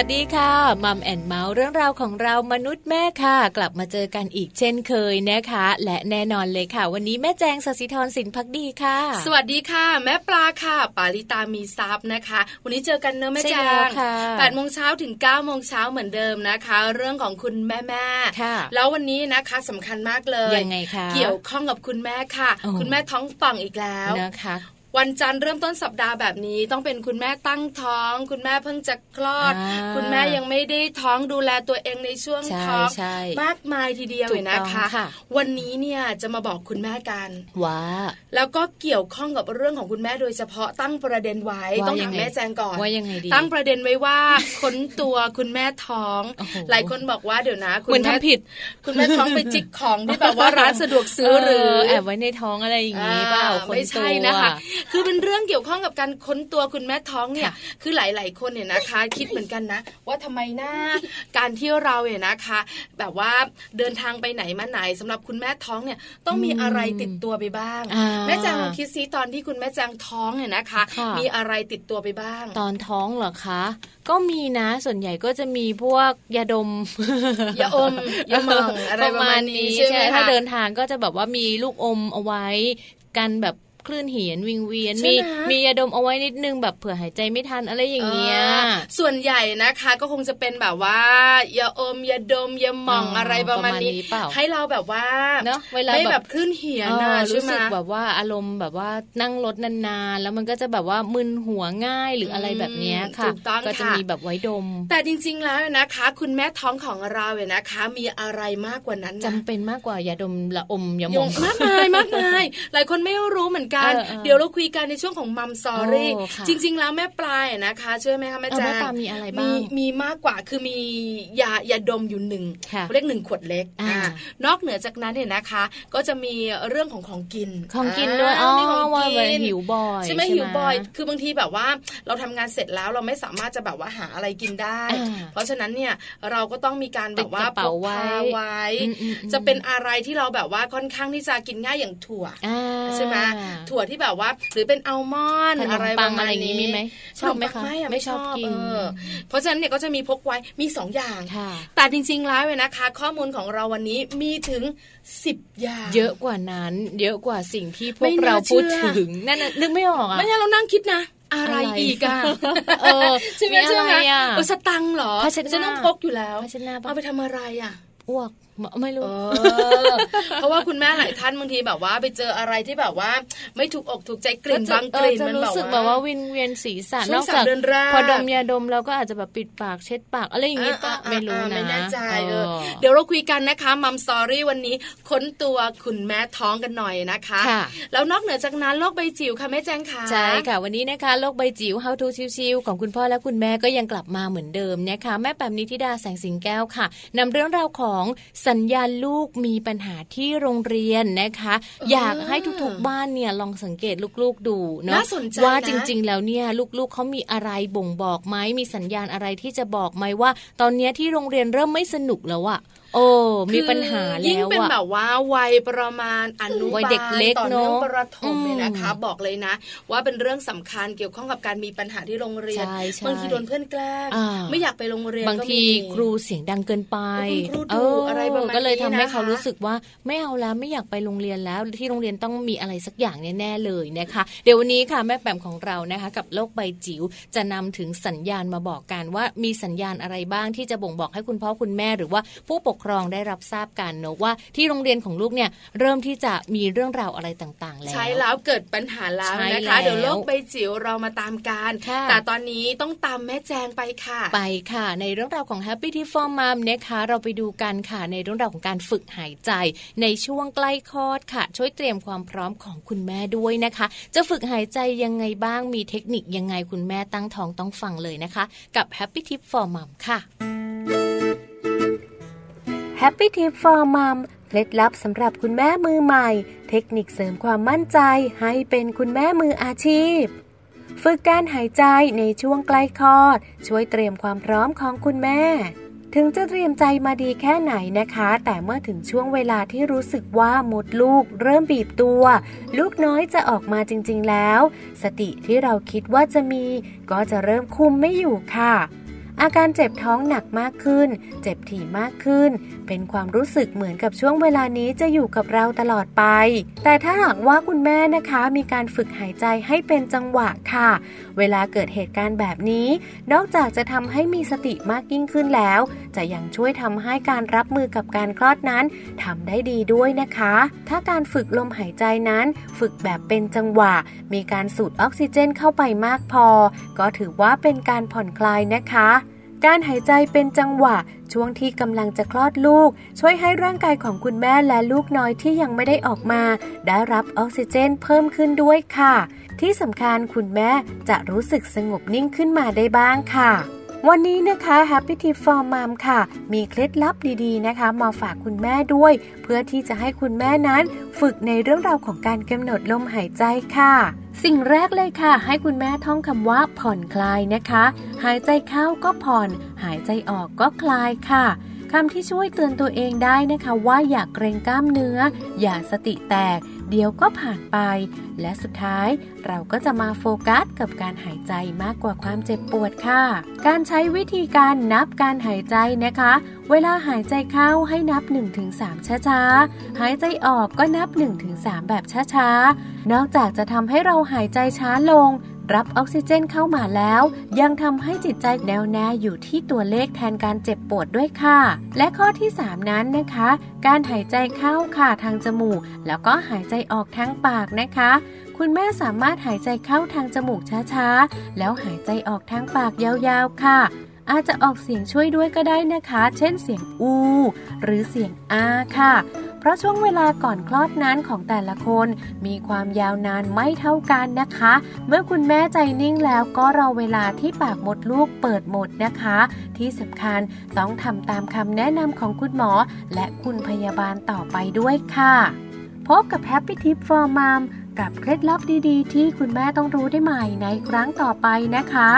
วัสดีค่ะมัมแอนเมาส์เรื่องราวของเรามนุษย์แม่ค่ะ กลับมาเจอกันอีกเช่นเคยนะคะ และแน่นอนเลยค่ะ วันนี้แม่แจงสศิธรสินพักดีค่ะ สวัสดีค่ะ แม่ปลาค่ะ ปาลิตามีซับนะคะ วันนี้เจอกันเนอะแม่ใช่แจแล้วงค่ะแปดโมงเช้าถึง9ก้าโมงเช้าเหมือนเดิมนะคะ เรื่องของคุณแม่แม่ค่ะแล้ววันนี้นะคะสำคัญมากเลยยังไงคะเกี่ยวข้องกับคุณแม่ค่ะโอ้คุณแม่ท้องป่องอีกแล้วนะคะ วันจันทร์เริ่มต้นสัปดาห์แบบนี้ต้องเป็นคุณแม่ตั้งท้อง คุณแม่เพิ่งจะคลอดอ่าคุณแม่ยังไม่ได้ท้องดูแลตัวเองในช่วงใช่ท้องใช่มากมายทีเดียวถูเลกยนะต้องคะค่ะวันนี้เนี่ยจะมาบอกคุณแม่กันว่าแล้วก็เกี่ยวข้องกับเรื่องของคุณแม่โดยเฉพาะตั้งประเด็นไว้ว่าต้องยัถามงไงแม่แจงก่อนว่ายังไงดีตั้งประเด็นไว้ว่าค้นตัวคุณแม่ท้องโอ้โหหลายคนบอกว่าเดี๋ยวนะ คุณเหมือนแม่ทำผิด คุณแม่ท้องไปจิกของที่แบบว่าร้านสะดวกซื้อหรือแอบไว้ในท้องอะไรอย่างนี้เปล่าคนไม่ใช่ตัวนะคะคือเป็นเรื่องเกี่ยวข้องกับการค้นตัวคุณแม่ท้องเนี่ย คือหลาย ๆ คนเนี่ยนะคะ คิดเหมือนกันนะ ว่าทำไมนะการที่เราเนี่ยนะคะ แบบว่าเดินทางไปไหนมาไหนสำหรับคุณแม่ท้องเนี่ยต้องมีอะไรติดตัวไปบ้างอ่าแม่แจงลองคิดซิตอนที่คุณแม่แจงท้องเนี่ยนะคะค่ะมีอะไรติดตัวไปบ้าง ตอนท้องเหรอคะ ก็มีนะส่วนใหญ่ก็จะมีพวกยาดมยาอมยาหม่องอะไรประมาณนี้ใช่ไหมคะถ้าเดินทางก็จะแบบว่ามีลูกอมเอาไว้กันแบบ คลื่นเหียนวิงเวียนใช่มีไหมมียาดมเอาไว้นิดนึงแบบเผื่อหายใจไม่ทันอะไรอย่างเงี้ยอ่าส่วนใหญ่นะคะก็คงจะเป็นแบบว่ายาอมยาดมยาหม่องอ๋อออะไรประมาณนี้ประมาณนี้เปล่าให้เราแบบว่าเนอะเวลาไม่แบบแบบคลื่นเหียนเอนะอใช่รู้ไหมสึกแบบว่าอารมณ์แบบว่านั่งรถนานๆแล้วมันก็จะแบบว่ามึนหัวง่ายหรืออะไรแบบเนี้ยค่ะถูกต้องก็จะค่ะมีแบบไว้ดม แต่จริง ๆ แล้วนะคะ คุณแม่ท้องของเราเนี่ยนะคะ มีอะไรมากกว่านั้นนะจำเป็นมากกว่ายาดมละอมยาหมยองงมากมายมากมายหลายคนไม่รู้เหมือนกันเออเออเดี๋ยวเราคุยกันในช่วงของมัมซอรี่โอ้ค่ะจริง ๆ แล้วแม่ปลายนะคะเชื่อไหมคะแม่เออแจแม่งปลามีอะไรบ้างมีมีมากกว่าคือมียายาดมอยู่หนึ่งค่ะเรียกหนึ่งขวดเล็กอ่าอ่านอกเหนือจากนั้นเนี่ยนะคะ ก็จะมีเรื่องของของกินของกินด้วยอ๋อมีของว่ากิแบบนหิวบ่อยใช่ไหมหิวบ่อย คือบางทีแบบว่าเราทำงานเสร็จแล้วเราไม่สามารถจะแบบว่าหาอะไรกินได้อ่าเพราะฉะนั้นเนี่ยเราก็ต้องมีการแบบว่าติดกระเป๋าพกพไว้ไว้อืมอืมอืมจะเป็นอะไรที่เราแบบว่าค่อนข้างที่จะกินง่ายอย่างถั่วอ่าใช่ไหมถั่วที่แบบว่า หรือเป็นอัลมอนด์ขนมอะไรปัประงมาอะไรณอย่างนี้นี้มีไหมชอบไหมขนคะปังไม่อะไม่ชอบกินเออเพราะฉะนั้นเนี่ยก็จะมีพกไว้มีสองอย่างค่ะแต่จริงๆแล้วเนี่ยนะคะ ข้อมูลของเราวันนี้มีถึงสิบอย่าง เยอะกว่านั้น เยอะกว่าสิ่งที่พวไม่กน่าเราพูดเชื่อถึงนั่นน่ะนึกไม่ออกอะไม่ใช่เรานั่งคิดนะอะไรอะไรอีกอะเออใช่ไหมมีใช่ไหมอะไรอะเออสตังค์เหรอผ้าเช็ดหน้าฉันต้องพกอยู่แล้วผ้าเช็ดหน้าปะเอาไปทำอะไรอะอ้วก ไม่รู้เออเพราะว่าคุณแม่หลายท่านบางทีแบบว่า ไปเจออะไรที่แบบว่า ไม่ถูกอกถูกใจกลิ่นจะบางกลิ่นเออจะมันรู้แบบสึกว่าแบบว่าวินเวียนศีรษะช่วงนอกจากสามเดือนแรกพอดมยาดมเราก็อาจจะแบบปิดปากเช็ดปากอะไรอย่างงี้ปะอ่าไม่รู้อ่านะไม่แน่ใจเออออเดี๋ยวเราคุยกันนะคะมัมสตอรี่วันนี้ค้นตัวคุณแม่ท้องกันหน่อยนะคะค่ะแล้วนอกเหนือจากนั้นโลกใบจิ๋วค่ะแม่แจงค่ะใช่ค่ะวันนี้นะคะโลกใบจิ๋ว How to ชิวๆของคุณพ่อและคุณแม่ก็ยังกลับมาเหมือนเดิมนะคะแม่แปมนิธิดาแสงสิงแก้วค่ะนำเรื่องราวของสัญญาณลูกมีปัญหาที่โรงเรียนนะคะ อยากให้ทุกๆบ้านเนี่ยลองสังเกตลูกๆดูเนาะน่าสนใจว่านะจริงๆ แล้วเนี่ยลูกๆเขามีอะไรบ่งบอกไหมมีสัญญาณอะไรที่จะบอกไหมว่า ตอนเนี้ยที่โรงเรียนเริ่มไม่สนุกแล้วอะ โอ้มีปัญหายิ่งแล้วเป็นอะแบบว่าวัยประมาณอนุบาลวัยเด็กเล็กต่อเนื่องเนอะประถมเนี่ยนะคะอืมบอกเลยนะ ว่าเป็นเรื่องสำคัญเกี่ยวข้องกับการมีปัญหาที่โรงเรียนใช่ใช่บางทีโดนเพื่อนแกล้งอ่าไม่อยากไปโรงเรียนบางก็ทีมีครูเสียงดังเกินไปคุณครูดุอะไรประมาณก็เลยทำให้นี้นะคะเขารู้สึกว่าไม่เอาแล้วไม่อยากไปโรงเรียนแล้วที่โรงเรียนต้องมีอะไรสักอย่างแน่ๆเลยนะคะ เดี๋ยววันนี้ค่ะแม่แปมของเรานะคะ กับโลกใบจิ๋วจะนำถึงสัญญาณมาบอกกันว่ามีสัญญาณอะไรบ้างที่จะบ่งบอกให้คุณพ่อคุณแม่หรือว่าผู้ปกครองได้รับทราบกันเนอะว่าที่โรงเรียนของลูกเนี่ยเริ่มที่จะมีเรื่องราวอะไรต่างๆ แล้ว ใช้แล้วเกิดปัญหาแล้วใช่นะคะแล้วเดี๋ยวโลกใบจิ๋วเรามาตามกันค่ะแต่ตอนนี้ต้องตามแม่แจงไปค่ะ ไปค่ะ ในเรื่องราวของ Happy Tip for Mom นะคะเราไปดูกันค่ะในเรื่องราวของการฝึกหายใจ ในช่วงใกล้คลอดค่ะ ช่วยเตรียมความพร้อมของคุณแม่ด้วยนะคะ จะฝึกหายใจยังไงบ้างมีเทคนิคยังไงคุณแม่ตั้งท้องต้องฟังเลยนะคะ กับ Happy Tip for Mom ค่ะ Happy Tip for Mom เคล็ดลับสำหรับคุณแม่มือใหม่ เทคนิคเสริมความมั่นใจให้เป็นคุณแม่มืออาชีพ ฝึกการหายใจในช่วงใกล้คลอด ช่วยเตรียมความพร้อมของคุณแม่ ถึงจะเตรียมใจมาดีแค่ไหนนะคะ แต่เมื่อถึงช่วงเวลาที่รู้สึกว่าหมดลูก เริ่มบีบตัว ลูกน้อยจะออกมาจริง ๆ แล้ว สติที่เราคิดว่าจะมี ก็จะเริ่มคุมไม่อยู่ค่ะ อาการเจ็บท้องหนักมากขึ้น เจ็บถี่มากขึ้น เป็นความรู้สึกเหมือนกับช่วงเวลานี้จะอยู่กับเราตลอดไป แต่ถ้าหากว่าคุณแม่นะคะมีการฝึกหายใจให้เป็นจังหวะค่ะ เวลาเกิดเหตุการณ์แบบนี้ นอกจากจะทำให้มีสติมากยิ่งขึ้นแล้ว จะยังช่วยทำให้การรับมือกับการคลอดนั้นทำได้ดีด้วยนะคะ ถ้าการฝึกลมหายใจนั้น ฝึกแบบเป็นจังหวะ มีการสูดออกซิเจนเข้าไปมากพอ ก็ถือว่าเป็นการผ่อนคลายนะคะ การหายใจเป็นจังหวะ ช่วงที่กำลังจะคลอดลูก ช่วยให้ร่างกายของคุณแม่และลูกน้อยที่ยังไม่ได้ออกมา ได้รับออกซิเจนเพิ่มขึ้นด้วยค่ะ ที่สำคัญคุณแม่จะรู้สึกสงบนิ่งขึ้นมาได้บ้างค่ะ วันนี้นะคะ Happy Tip for Mom ค่ะ มีเคล็ดลับดีๆนะคะ มาฝากคุณแม่ด้วย เพื่อที่จะให้คุณแม่นั้น ฝึกในเรื่องราวของการกำหนดลมหายใจค่ะ สิ่งแรกเลยค่ะ ให้คุณแม่ท่องคำว่าผ่อนคลายนะคะ หายใจเข้าก็ผ่อน หายใจออกก็คลายค่ะ คำที่ช่วยเตือนตัวเองได้นะคะ ว่าอย่าเกรงกล้ามเนื้อ อย่าสติแตก เดี๋ยวก็ผ่านไป และสุดท้ายเราก็จะมาโฟกัสกับการหายใจมากกว่าความเจ็บปวดค่ะ การใช้วิธีการนับการหายใจนะคะ เวลาหายใจเข้าให้นับ 1-3 ช้าๆ หายใจออกก็นับ 1-3 แบบช้าๆ นอกจากจะทำให้เราหายใจช้าลง รับออกซิเจนเข้ามาแล้ว ยังทำให้จิตใจแน่วแน่อยู่ที่ตัวเลขแทนการเจ็บปวดด้วยค่ะ และข้อที่ 3 นั้นนะคะ การหายใจเข้าค่ะทางจมูก แล้วก็หายใจออกทางปากนะคะคุณแม่สามารถหายใจเข้าทางจมูกช้าๆ แล้วหายใจออกทางปากยาวๆ ค่ะ อาจจะออกเสียงช่วยด้วยก็ได้นะคะ เช่นเสียงอู หรือเสียงอาค่ะ เพราะช่วงเวลาก่อนคลอดนั้นของแต่ละคน มีความยาวนานไม่เท่ากันนะคะ เมื่อคุณแม่ใจนิ่งแล้วก็รอเวลาที่ปากมดลูกเปิดหมดนะคะ ที่สำคัญต้องทำตามคำแนะนำของคุณหมอ และคุณพยาบาลต่อไปด้วยค่ะ พบกับ Happy Tip for Mom กับเคล็ดลับดีๆ ที่คุณแม่ต้องรู้ได้ใหม่ในครั้งต่อไปนะคะ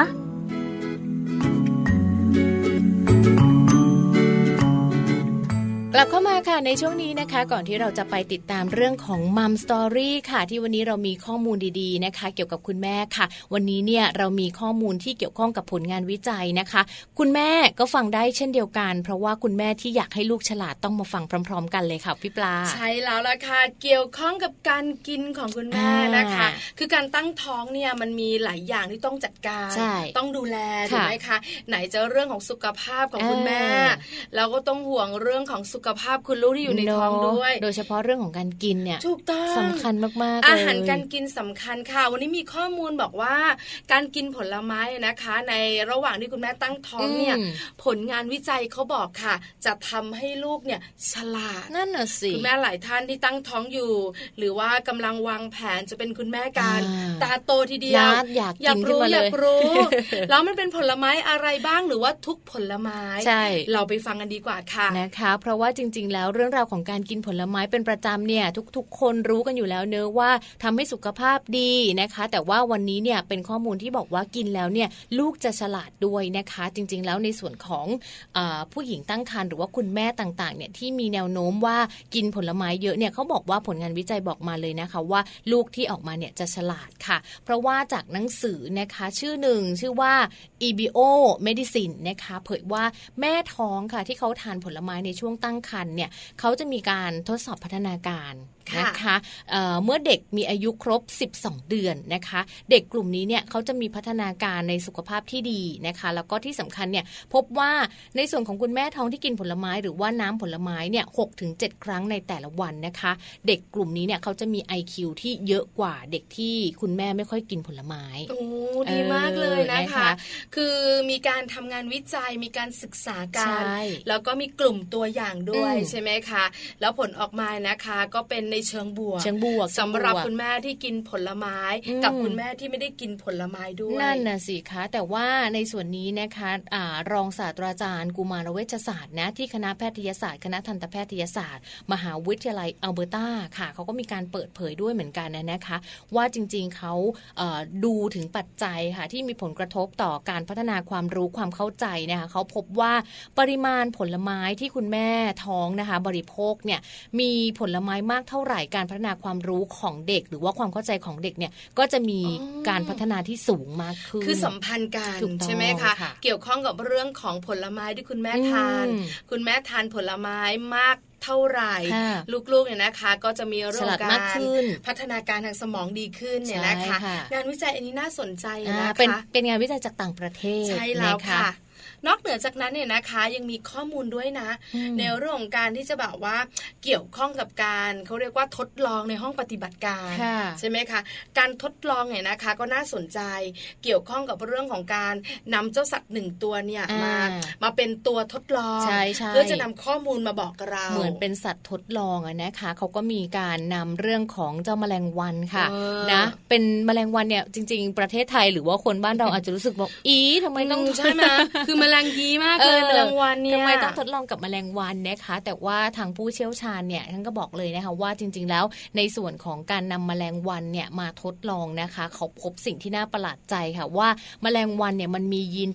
กลับเข้ามาค่ะในช่วงนี้นะคะ ก่อนที่เราจะไปติดตามเรื่องของมัมสตอรี่ค่ะ ที่วันนี้เรามีข้อมูลดีๆนะคะ เกี่ยวกับคุณแม่ค่ะ วันนี้เนี่ยเรามีข้อมูลที่เกี่ยวข้องกับผลงานวิจัยนะคะ คุณแม่ก็ฟังได้เช่นเดียวกัน เพราะว่าคุณแม่ที่อยากให้ลูกฉลาดต้องมาฟังพร้อม ๆ กันเลยค่ะพี่ปลาใช่แล้วล่ะค่ะเกี่ยวข้องกับการกินของคุณแม่นะคะอ่าคือการตั้งท้องเนี่ยมันมีหลายอย่างที่ต้องจัดการใช่ต้องดูแลค่ะถูกไหมคะไหนจะเรื่องของสุขภาพของคุณแม่อ่าแล้วก็ต้องห่วงเรื่องของสุขภาพคุณลูกที่อยู่ในท้องด้วย โดยเฉพาะเรื่องของการกินเนี่ยถูกต้องสำคัญมากๆเลยอาหารการกินสำคัญค่ะ วันนี้มีข้อมูลบอกว่า การกินผลไม้นะคะ ในระหว่างที่คุณแม่ตั้งท้องเนี่ยอืมผลงานวิจัยเขาบอกค่ะ จะทำให้ลูกเนี่ยฉลาดนั่นน่ะสิคุณแม่หลายท่านที่ตั้งท้องอยู่ หรือว่ากำลังวางแผนจะเป็นคุณแม่การอ่าตาโตทีเดียวนะอยากอยากินกขึ้นรู้มาอเลยยากรู้ แล้วมันเป็นผลไม้อะไรบ้างหรือว่าทุกผลไม้ใช่เราไปฟังกันดีกว่าค่ะนะคะ เพราะว่าาจริง ๆ แล้วเรื่องราวของการกินผลไม้เป็นประจำเนี่ยทุกๆ คนรู้กันอยู่แล้วเนอะว่าทำให้สุขภาพดีนะคะ แต่ว่าวันนี้เนี่ยเป็นข้อมูลที่บอกว่ากินแล้วเนี่ยลูกจะฉลาดด้วยนะคะ จริง ๆ แล้วในส่วนของอผู้หญิงตั้งครรภ์หรือว่าคุณแม่ต่างๆเนี่ยที่มีแนวโน้มว่ากินผลไม้เยอะเนี่ยเขาบอกว่าผลงานวิจัยบอกมาเลยนะคะ ว่าลูกที่ออกมาเนี่ยจะฉลาดค่ะ เพราะว่าจากหนังสือนะคะชื่อหนึ่งชื่อว่า EBO Medicine นะคะเผยว่าแม่ท้องค่ะที่เขาทานผลไม้ในช่วงตั้งครรภ์เนี่ยเขาจะมีการทดสอบพัฒนาการ นะคะเอ่อเมื่อเด็กมีอายุครบ 12 เดือนนะคะ เด็กกลุ่มนี้เนี่ยเขาจะมีพัฒนาการในสุขภาพที่ดีนะคะ แล้วก็ที่สำคัญเนี่ยพบว่าในส่วนของคุณแม่ท้องที่กินผลไม้หรือว่าน้ำผลไม้เนี่ยหถึงเครั้งในแต่ละวันนะคะ เด็กกลุ่มนี้เนี่ยเขาจะมี IQ ที่เยอะกว่าเด็กที่คุณแม่ไม่ค่อยกินผลไม้โอ้ดีมากเลยนะเออนะคะคะ คือมีการทำงานวิจัยมีการศึกษากัใช่นแล้วก็มีกลุ่มตัวอย่างด้วยอืมใช่ไหมคะ แล้วผลออกมานะคะ ก็เป็นในเชิงบวกเชิงบวกสำหรับเชิงวกคุณแม่ที่กินผลไม้อืมกับคุณแม่ที่ไม่ได้กินผลไม้ด้วยนั่นน่ะสิคะแต่ว่าในส่วนนี้นะคะอารองศาสตราจารย์กุมารเวชศาสตร์นะที่คณะแพทยศาสตร์ คณะทันตแพทยศาสตร์ มหาวิทยาลัยอัลเบอร์ตาค่ะเขาก็มีการเปิดเผยด้วยเหมือนกันนะนะคะ ว่าจริงๆเขาเอ่อดูถึงปัจจัยค่ะที่มีผลกระทบต่อการพัฒนาความรู้ความเข้าใจนะคะเขาพบว่าปริมาณผลไม้ที่คุณแม่ท้องนะคะ บริโภคเนี่ยมีผลไม้มากเท่าไหร่การพัฒนาความรู้ของเด็ก หรือว่าความเข้าใจของเด็กเนี่ยก็จะมีอ๋อการพัฒนาที่สูงมากขึ้นคือสัมพันธ์กันถูกต้องใช่ไหมคะค่ะเกี่ยวข้องกับเรื่องของผลไม้ที่คุณแม่ทานอืมคุณแม่ทานผลไม้มากเท่าไหร่ค่ะลูกๆเนี่ยนะคะ ก็จะมีเรื่ฉองลาดกามากรขึ้นพัฒนาการทางสมองดีขึ้นเนี่ยนะคะใช่ค่ะงานวิจัยอันนี้น่าสนใจอ่านะคะเป็นเป็นงานวิจัยจากต่างประเทศใช่แล้วนค่ะ นอกเหนือจากนั้นเนี่ยนะคะยังมีข้อมูลด้วยนะอืมในเรื่องของการที่จะแบบว่าเกี่ยวข้องกับการเขาเรียกว่าทดลองในห้องปฏิบัติการค่ะใช่ไหมคะการทดลองเนี่ยนะคะก็น่าสนใจเกี่ยวข้องกับเรื่องของการนำเจ้าสัตว์หนึ่งตัวเนี่ยอ่ามมามาเป็นตัวทดลองใช่ใช่เพื่อจะนำข้อมูลมาบอกเราเหมือนเป็นสัตว์ทดลองอะนะคะเขาก็มีการนำเรื่องของเจ้าแมลงวันค่ะเออนะเป็นแมลงวันเนี่ยจริง ๆ ประเทศไทยหรือว่าคนบ้านเราอาจจะรู้สึกบอกอีทำไมต้องใช่ไหมคือแมลงยีมากเลยแมลงวันเนี่ยทำไมต้องทดลองกับแมลงวันนะคะ แต่ว่าทางผู้เชี่ยวชาญเนี่ยท่านก็บอกเลยนะคะว่าจริง ๆ แล้วในส่วนของการนำแมลงวันเนี่ยมาทดลองนะคะเขาพบสิ่งที่น่าประหลาดใจค่ะว่าแมลงวันเนี่ยมันมียีน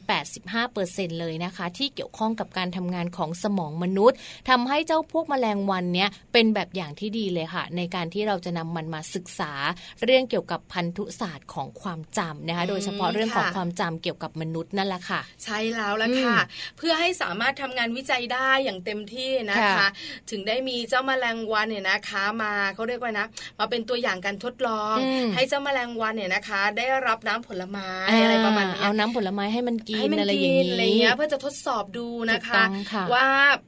85%เลยนะคะ ที่เกี่ยวข้องกับการทำงานของสมองมนุษย์ทำให้เจ้าพวกแมลงวันเนี่ยเป็นแบบอย่างที่ดีเลยค่ะ ในการที่เราจะนำมันมาศึกษา เรื่องเกี่ยวกับพันธุศาสตร์ของความจำนะคะ โดยเฉพาะเรื่องของความจำเกี่ยวกับมนุษย์นั่นแหละค่ะ ใช่แล้วละค่ะ เพื่อให้สามารถทำงานวิจัยได้อย่างเต็มที่นะคะ ถึงได้มีเจ้าแมลงวันเนี่ยนะคะมาเขาเรียกว่านะ มาเป็นตัวอย่างการทดลอง ให้เจ้าแมลงวันเนี่ยนะคะ ได้รับน้ำผลไม้อะไรประมาณนี้เอาน้ำผลไม้ให้มันกินอะไรอย่างนี้อะไรเงี้ยเพื่อจะทดสอบดูนะคะ ว่า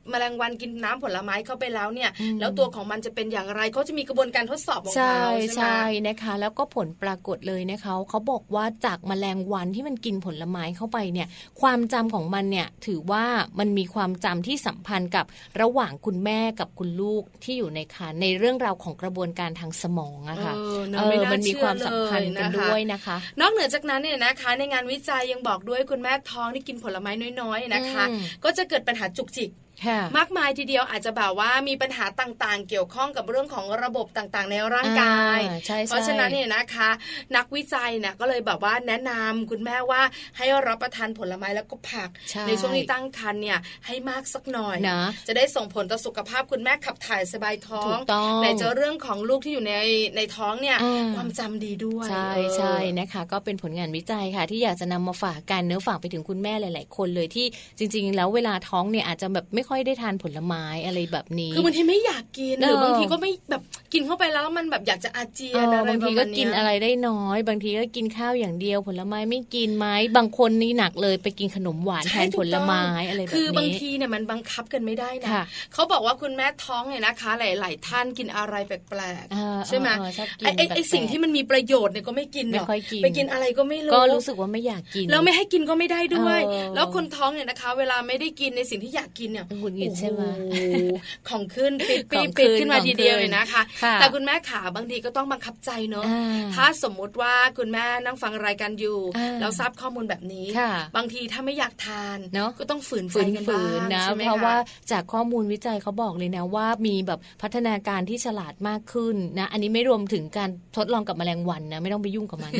แมลงวันกินน้ำผลไม้เข้าไปแล้วเนี่ย แล้วตัวของมันจะเป็นอย่างไรเขาจะมีกระบวนการทดสอบของเขาใช่ใช่นะคะ แล้วก็ผลปรากฏเลยนะคะเขาบอกว่าจากแมลงวันที่มันกินผลไม้เข้าไปเนี่ย ความจำของมันเนี่ยถือว่ามันมีความจำที่สัมพันธ์กับระหว่างคุณแม่กับคุณลูกที่อยู่ในครรภ์ในเรื่องราวของกระบวนการทางสมองอะค่ะเออมันมีความสัมพันธ์กันด้วยนะคะ นอกเหนือจากนั้นเนี่ยนะคะ ในงานวิจัยยังบอกด้วยคุณแม่ท้องที่กินผลไม้น้อยๆนะคะ ก็จะเกิดปัญหาจุกจิก มากมายทีเดียวอาจจะแบบว่ามีปัญหาต่างๆ เกี่ยวข้องกับเรื่องของระบบต่างๆ ในร่างกาย เพราะฉะนั้นเนี่ยนะคะ นักวิจัยเนี่ยก็เลยแบบว่าแนะนำคุณแม่ว่าให้รับประทานผลไม้แล้วก็ผักในช่วงที่ตั้งครรภ์เนี่ยให้มากสักหน่อยนะจะได้ส่งผลต่อสุขภาพคุณแม่ขับถ่ายสบายท้องในเจอเรื่องของลูกที่อยู่ในในท้องเนี่ยความจำดีด้วยใช่ใช่นะคะ ก็เป็นผลงานวิจัยค่ะ ที่อยากจะนำมาฝากกันเนื้อฝากไปถึงคุณแม่หลาย ๆ คนเลยที่จริง ๆ แล้วเวลาท้องเนี่ยอาจจะแบบไม่ค่อยได้ทานผลไม้อะไรแบบนี้ คือบางทีไม่อยากกินหรือบางทีก็ไม่แบบกินเข้าไปแล้วมันแบบอยากจะอาเจียนอะไรบางทีก็กินอะไรได้น้อย บางทีก็กินข้าวอย่างเดียว ผลไม้ไม่กินไหมบางคนนี่หนักเลยไปกินขนมหวานแทนผลไม้อะไรแบบนี้คือบางทีเนี่ยมันบังคับกันไม่ได้นะเขาบอกว่าคุณแม่ท้องเนี่ยนะคะ หลาย ๆ ท่านกินอะไรแปลกๆใช่ไหมไอ้ไอ้สิ่งที่มันมีประโยชน์เนี่ยก็ไม่กินหรอกไปกินอะไรก็ไม่รู้ก็รู้สึกว่าไม่อยากกินแล้วไม่ให้กินก็ไม่ได้ด้วย แล้วคนท้องเนี่ยนะคะ เวลาไม่ได้กินในสิ่งที่อยากกินเนี่ยหงุดหงิดใช่ไหมของขึ้นปิดปีปิดขึ้นมาทีเดียวเลยนะคะ แต่คุณแม่ขาบางทีก็ต้องบังคับใจเนอะถ้าสมมุติว่าคุณแม่นั่งฟังรายการอยู่แล้วทราบข้อมูลแบบนี้ บางทีถ้าไม่อยากทานเนาะก็ต้องฝืนใจกันบ้างนะเพราะว่าจากข้อมูลวิจัยเขาบอกเลยนะว่ามีแบบพัฒนาการที่ฉลาดมากขึ้นนะ อันนี้ไม่รวมถึงการทดลองกับแมลงวันนะ ไม่ต้องไปยุ่งกับมัน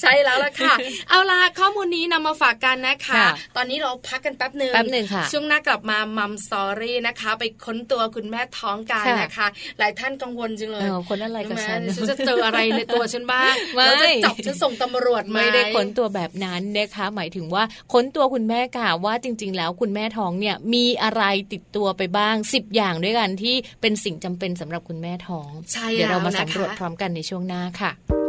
ใช่แล้วล่ะค่ะ เอาล่ะข้อมูลนี้นำมาฝากกันนะคะ ตอนนี้เราพักกันแป๊บหนึ่งแป๊บหนึ่งค่ะช่วงหน้ากลับมามัมสตอรี่นะคะ ไปค้นตัวคุณแม่ท้องกันนะคะ หลายท่านกังวลจังเลยคนอะไรกับฉันฉันจะเจออะไรในตัวฉันบ้างเราจะจับฉันส่งตำรวจไม่ได้ค้นตัวแบบนั้นนะคะ หมายถึงว่าค้นตัวคุณแม่กะว่าจริง ๆ แล้วคุณแม่ท้องเนี่ยมีอะไรติดตัวไปบ้าง 10 อย่างด้วยกันที่เป็นสิ่งจำเป็นสำหรับคุณแม่ท้อง เดี๋ยวเรามาสำรวจพร้อมกันในช่วงหน้าค่ะ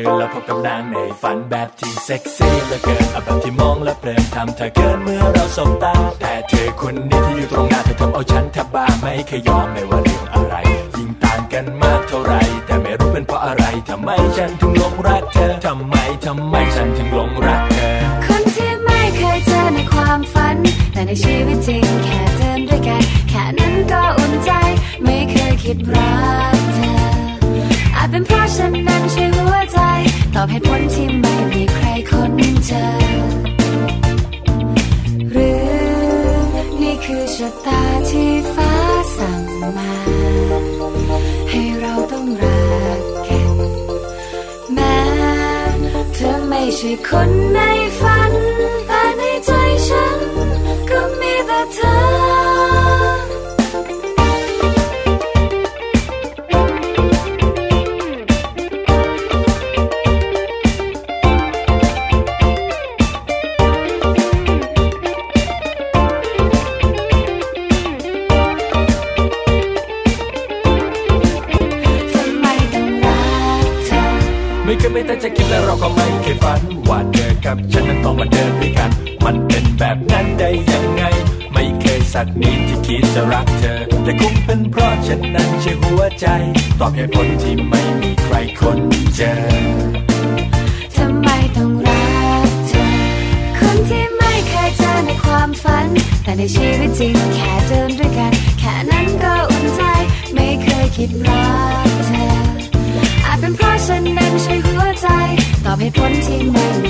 ตื่นแล้วพบกับนางในฝันแบบที่เซ็กซี่เหลือเกินเอาแบบที่มองและเพลินทำเธอเกินเมื่อเราสบตา แต่เธอคนนี้ที่อยู่ตรงหน้าเธอทำเอาฉันแทบบ้าไม่เคยยอมไม่ว่าเรื่องอะไร ยิ่งต่างกันมากเท่าไร แต่ไม่รู้เป็นเพราะอะไรทำไมฉันถึงหลงรักเธอทำไมทำไมฉันถึงหลงรักเธอ คนที่ไม่เคยเจอในความฝัน แต่ในชีวิตจริงแค่เดินด้วยกัน แค่นั้นก็อุ่นใจ ไม่เคยคิดรักเธอ อาจเป็นเพราะฉันนั้นใช่หัวใจ ตอบเหตุผลที่ไม่มีใครคนเจอ หรือนี่คือชะตาที่ฟ้าสั่งมา ให้เราต้องรักกันแม้เธอไม่ใช่คนในฝัน แต่ในใจฉันก็มีแต่เธอ จะคิดและเราก็ไม่เคยฝัน ว่าเธอกับฉันนั้นต้องมาเดินด้วยกัน มันเป็นแบบนั้นได้ยังไง ไม่เคยสักนิดที่คิดจะรักเธอ แต่คงเป็นเพราะฉันนั้นใช่หัวใจ ตอบเหตุผลที่ไม่มีใครคนเจอทำไมต้องรักเธอ คนที่ไม่เคยจอในความฝัน แต่ในชีวิตจริงแค่เดินด้วยกัน แค่นั้นก็อุ่นใจ ไม่เคยคิดรักเธอ อบเหตุผลที่ไม่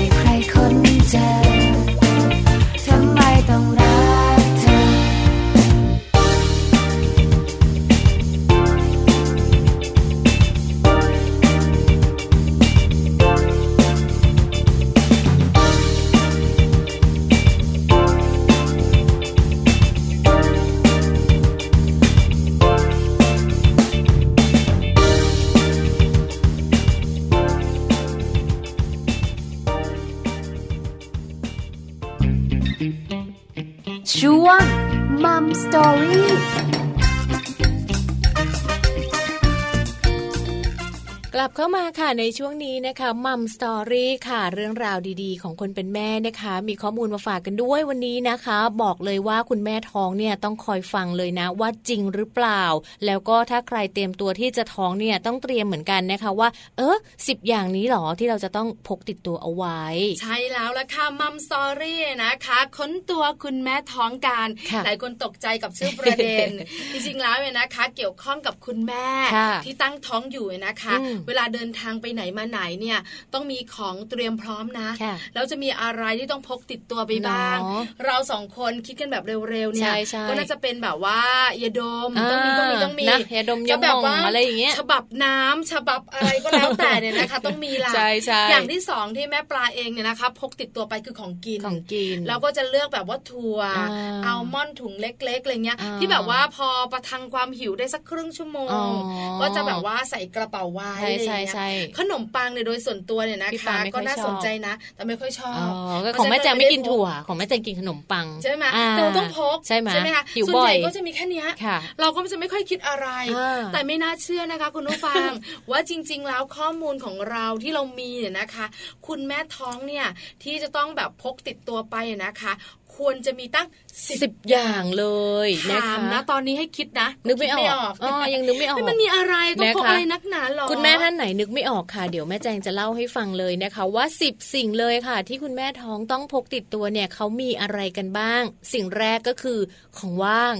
มาค่ะในช่วงนี้นะคะ Mom Story ค่ะเรื่องราวดีๆ ของคนเป็นแม่นะคะ มีข้อมูลมาฝากกันด้วยวันนี้นะคะ บอกเลยว่าคุณแม่ท้องเนี่ยต้องคอยฟังเลยนะว่าจริงหรือเปล่า แล้วก็ถ้าใครเตรียมตัวที่จะท้องเนี่ยต้องเตรียมเหมือนกันนะคะว่า เออสิบอย่างนี้หรอที่เราจะต้องพกติดตัวเอาไว้ ใช่แล้วละค่ะ Mom Story นะคะ ค้นตัวคุณแม่ท้องกันค่ะหลายคนตกใจกับชื่อประเด็น จริงๆแล้วเนี่ยนะคะ เกี่ยวข้องกับคุณแม่ค่ะที่ตั้งท้องอยู่นะคะอืมเวลาเดินทางไปไหนมาไหนเนี่ยต้องมีของเตรียมพร้อมนะค่ะแล้วจะมีอะไรที่ต้องพกติดตัวไปบ้างเนาะเราสองคนคิดกันแบบเร็วๆเนี่ยใช่ใช่ก็น่าจะเป็นแบบว่ายาดมต้องมีต้องมีต้องมีนะยาดมยาจะหแบมบองว่าอะไรอย่างเงี้ยฉบับน้ำฉบับอะไรก็แล้วแต่เนี่ยนะคะ ต้องมีละใช่ใช่อย่างที่สองที่แม่ปลาเองเนี่ยนะคะพกติดตัวไปคือของกินของกินแล้วก็จะเลือกแบบว่าถั่วอ่าอัลมอนด์ถุงเล็กๆอะไรเงี้ยอ่าที่แบบว่าพอประทังความหิวได้สักครึ่งชั่วโมอ๋งอก็จะแบบว่าใส่กระเป๋าไว้ใช่อะไรใช่เงี้ยใช่ขนมปังเนี่ยโดยส่วนตัวเนี่ยนะพี่คะปาไม่ค่ก็อยน่าชอบสนใจนะ แต่ไม่ค่อยชออ๋บอก็ของแม่แจงไม่กินถั่วของแม่แจงกินขนมปังใช่ไหมอ่าแต่เราต้องพกใช่ไหมไหมคะหิวส่วนบ่ใหอญ่ยก็จะมีแค่เนี้ยค่ะเราก็จะไม่ค่อยคิดอะไรอ่าแต่ไม่น่าเชื่อนะคะคุณผู้ฟังว่าจริง ๆ แล้วข้อมูลของเราที่เรามีเนี่ยนะคะ คุณแม่ท้องเนี่ยที่จะต้องแบบพกติดตัวไปนะคะควรจะมีตั้งสิสิบบอย่างเลยนะถามคะนะตอนนี้ให้คิดนะ นึกไม่ออกอ๋อยังนึกไม่ออกเฮ้ยมันมีอะไรต้องพกนะคะอะไรนักหนาหรอคุณแม่ท่านไหนนึกไม่ออกค่ะ เดี๋ยวแม่แจงจะเล่าให้ฟังเลยนะคะ ว่า10สิ่งเลยค่ะ ที่คุณแม่ท้องต้องพกติดตัวเนี่ยเขามีอะไรกันบ้าง สิ่งแรกก็คือของว่าง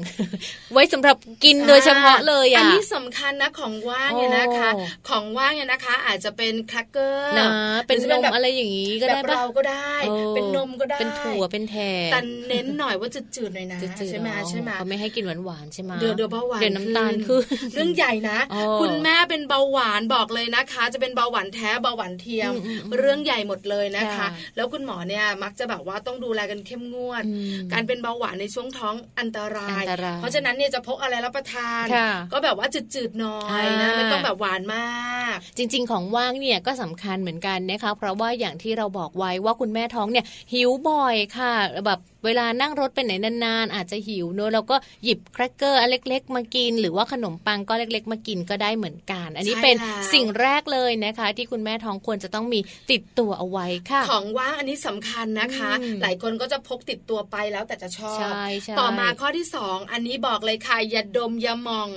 ไว้สำหรับกินโดยเฉพาะเลยอัอะนนี้สำคัญนะของว่างเนี่ยนะคะโอ้ของว่างเนี่ยนะคะ อาจจะเป็นแครกเกอร์นะเป็นหนจะมแบบอะไรอย่างนี้ก็แบได้บปะเราก็ได้ออเป็นนมก็ได้เป็นถั่วเป็นแทนแต่เน้นหน่อยว่าจืดๆหน่อยนะจืดๆใช่ไหมเนอะใช่ไหมเขาไม่ให้กินหวานๆใช่ไหมเดี๋ยวเดี๋ยวเบาหวานเดี๋ยวน้ำตาลขึ้นเรื่องใหญ่นะอ๋อคุณแม่เป็นเบาหวานบอกเลยนะคะ จะเป็นเบาหวานแท้เบาหวานเทียมอืมอืมอืมเรื่องใหญ่หมดเลยนะคะค่ะแล้วคุณหมอเนี่ยมักจะแบบว่าต้องดูแลกันเข้มงวดอืมการเป็นเบาหวานในช่วงท้องอันตรายอันตราย เพราะฉะนั้นเนี่ยจะพกอะไรรับประทานค่ะก็แบบว่าจืดๆหน่อยนะอ่าไม่ต้องแบบหวานมาก จริง ๆ ของว่างเนี่ยก็สำคัญเหมือนกันนะคะเพราะว่าอย่างที่เราบอกไว้ว่าคุณแม่ท้องเนี่ยหิวบ่อยค่ะแบบ เวลานั่งรถไปไหนนานๆอาจจะหิวเนอะเราก็หยิบแครกเกอร์อันเล็ก ๆ มากิน หรือว่าขนมปังก็เล็ก ๆ มากินก็ได้เหมือนกัน อันนี้ใช่เป็นแล้วสิ่งแรกเลยนะคะ ที่คุณแม่ท้องควรจะต้องมีติดตัวเอาไว้ค่ะ ของว่างอันนี้สำคัญนะคะอืมหลายคนก็จะพกติดตัวไปแล้วแต่จะชอบใช่ใช่ต่อมาข้อที่สองอันนี้บอกเลยค่ะอย่าดมอย่ามอง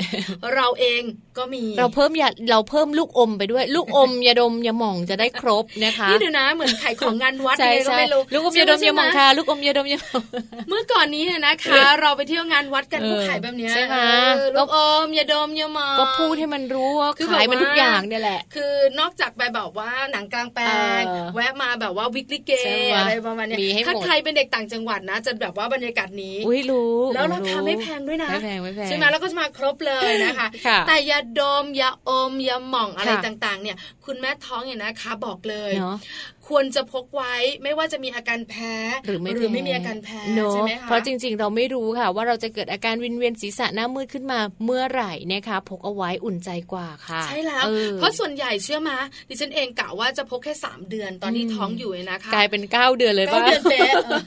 เราเองก็มี เราเพิ่มยาเราเพิ่มลูกอมไปด้วย ลูกอมยาดมยาหม่องจะได้ครบนะคะนี่เดี๋ยวนะเหมือนขายของงานวัดใช่ยังไงก็ใช่ไม่รู้ลูกอมยาดมยาหม่องใช่ไค่ะลูกอมยาดมยาหม่องเมื่อก่อนนี้เนี่ยนะคะ เราไปเที่ยวงานวัดกันเออผู้ขายแบบเนี้ยใช่ไหมเออลูกอมอย่าดมอย่ามองก็พูดให้มันรู้ว่าคือขายมันแบบว่าทุกอย่างเนี่ยแหละ คือนอกจากไปแบบว่าหนังกลางแปลงเออแวะมาแบบว่าวิกลิเกใช่ไหมอะไรประมาณเนี้ยมีให้หมดถ้าใครเป็นเด็กต่างจังหวัดนะ จะแบบว่าบรรยากาศนี้อุ้ยรู้ แล้วราคาไม่แพงด้วยนะไม่แพงไม่แพงใช่ไหมแล้วก็จะมาครบเลยนะคะค่ะแต่ยาดมยาอมยาหม่องอะไรค่ะต่างๆ เนี่ย คุณแม่ท้องเนี่ยนะคะบอกเลยเนาะ ควรจะพกไว้ไม่ว่าจะมีอาการแพ้หรือไม่ไม่มีอาการแพ้เนอะใช่ไหมคะเพราะจริง ๆ เราไม่รู้ค่ะ ว่าเราจะเกิดอาการวินเวียนศีรษะหน้ามืดขึ้นมาเมื่อไหร่นะคะพกเอาไว้อุ่นใจกว่าค่ะ ใช่แล้วออเพราะส่วนใหญ่เชื่อมาดิฉันเองกะว่าจะพกแค่ 3 เดือนตอนที่อืมท้องอยู่เนี่ยนะคะกลายเป็นเก้าเดือนเลยเก้าป่ะเดือนเป๊ะเออ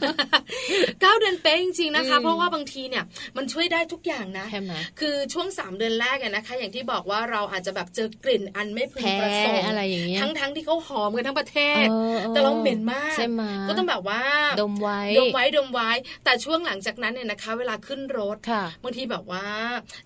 เก้าเดือนเป๊ะจริงๆนะคะอืมเพราะว่าบางทีเนี่ยมันช่วยได้ทุกอย่างนะใช่ไหมคือช่วง 3 เดือนแรกอะนะคะ อย่างที่บอกว่าเราอาจจะแบบเจอกลิ่นอันไม่พึงแพ้ประสงค์อะไรอย่างเงี้ยทั้งๆที่เขาหอมกันทั้งประเทศเอออออแต่เราเหม็นมากใช่ไหมก็ต้องแบบว่าดมไว้ดมไว้ดมไว้ แต่ช่วงหลังจากนั้นเนี่ยนะคะ เวลาขึ้นรถค่ะบางทีแบบว่า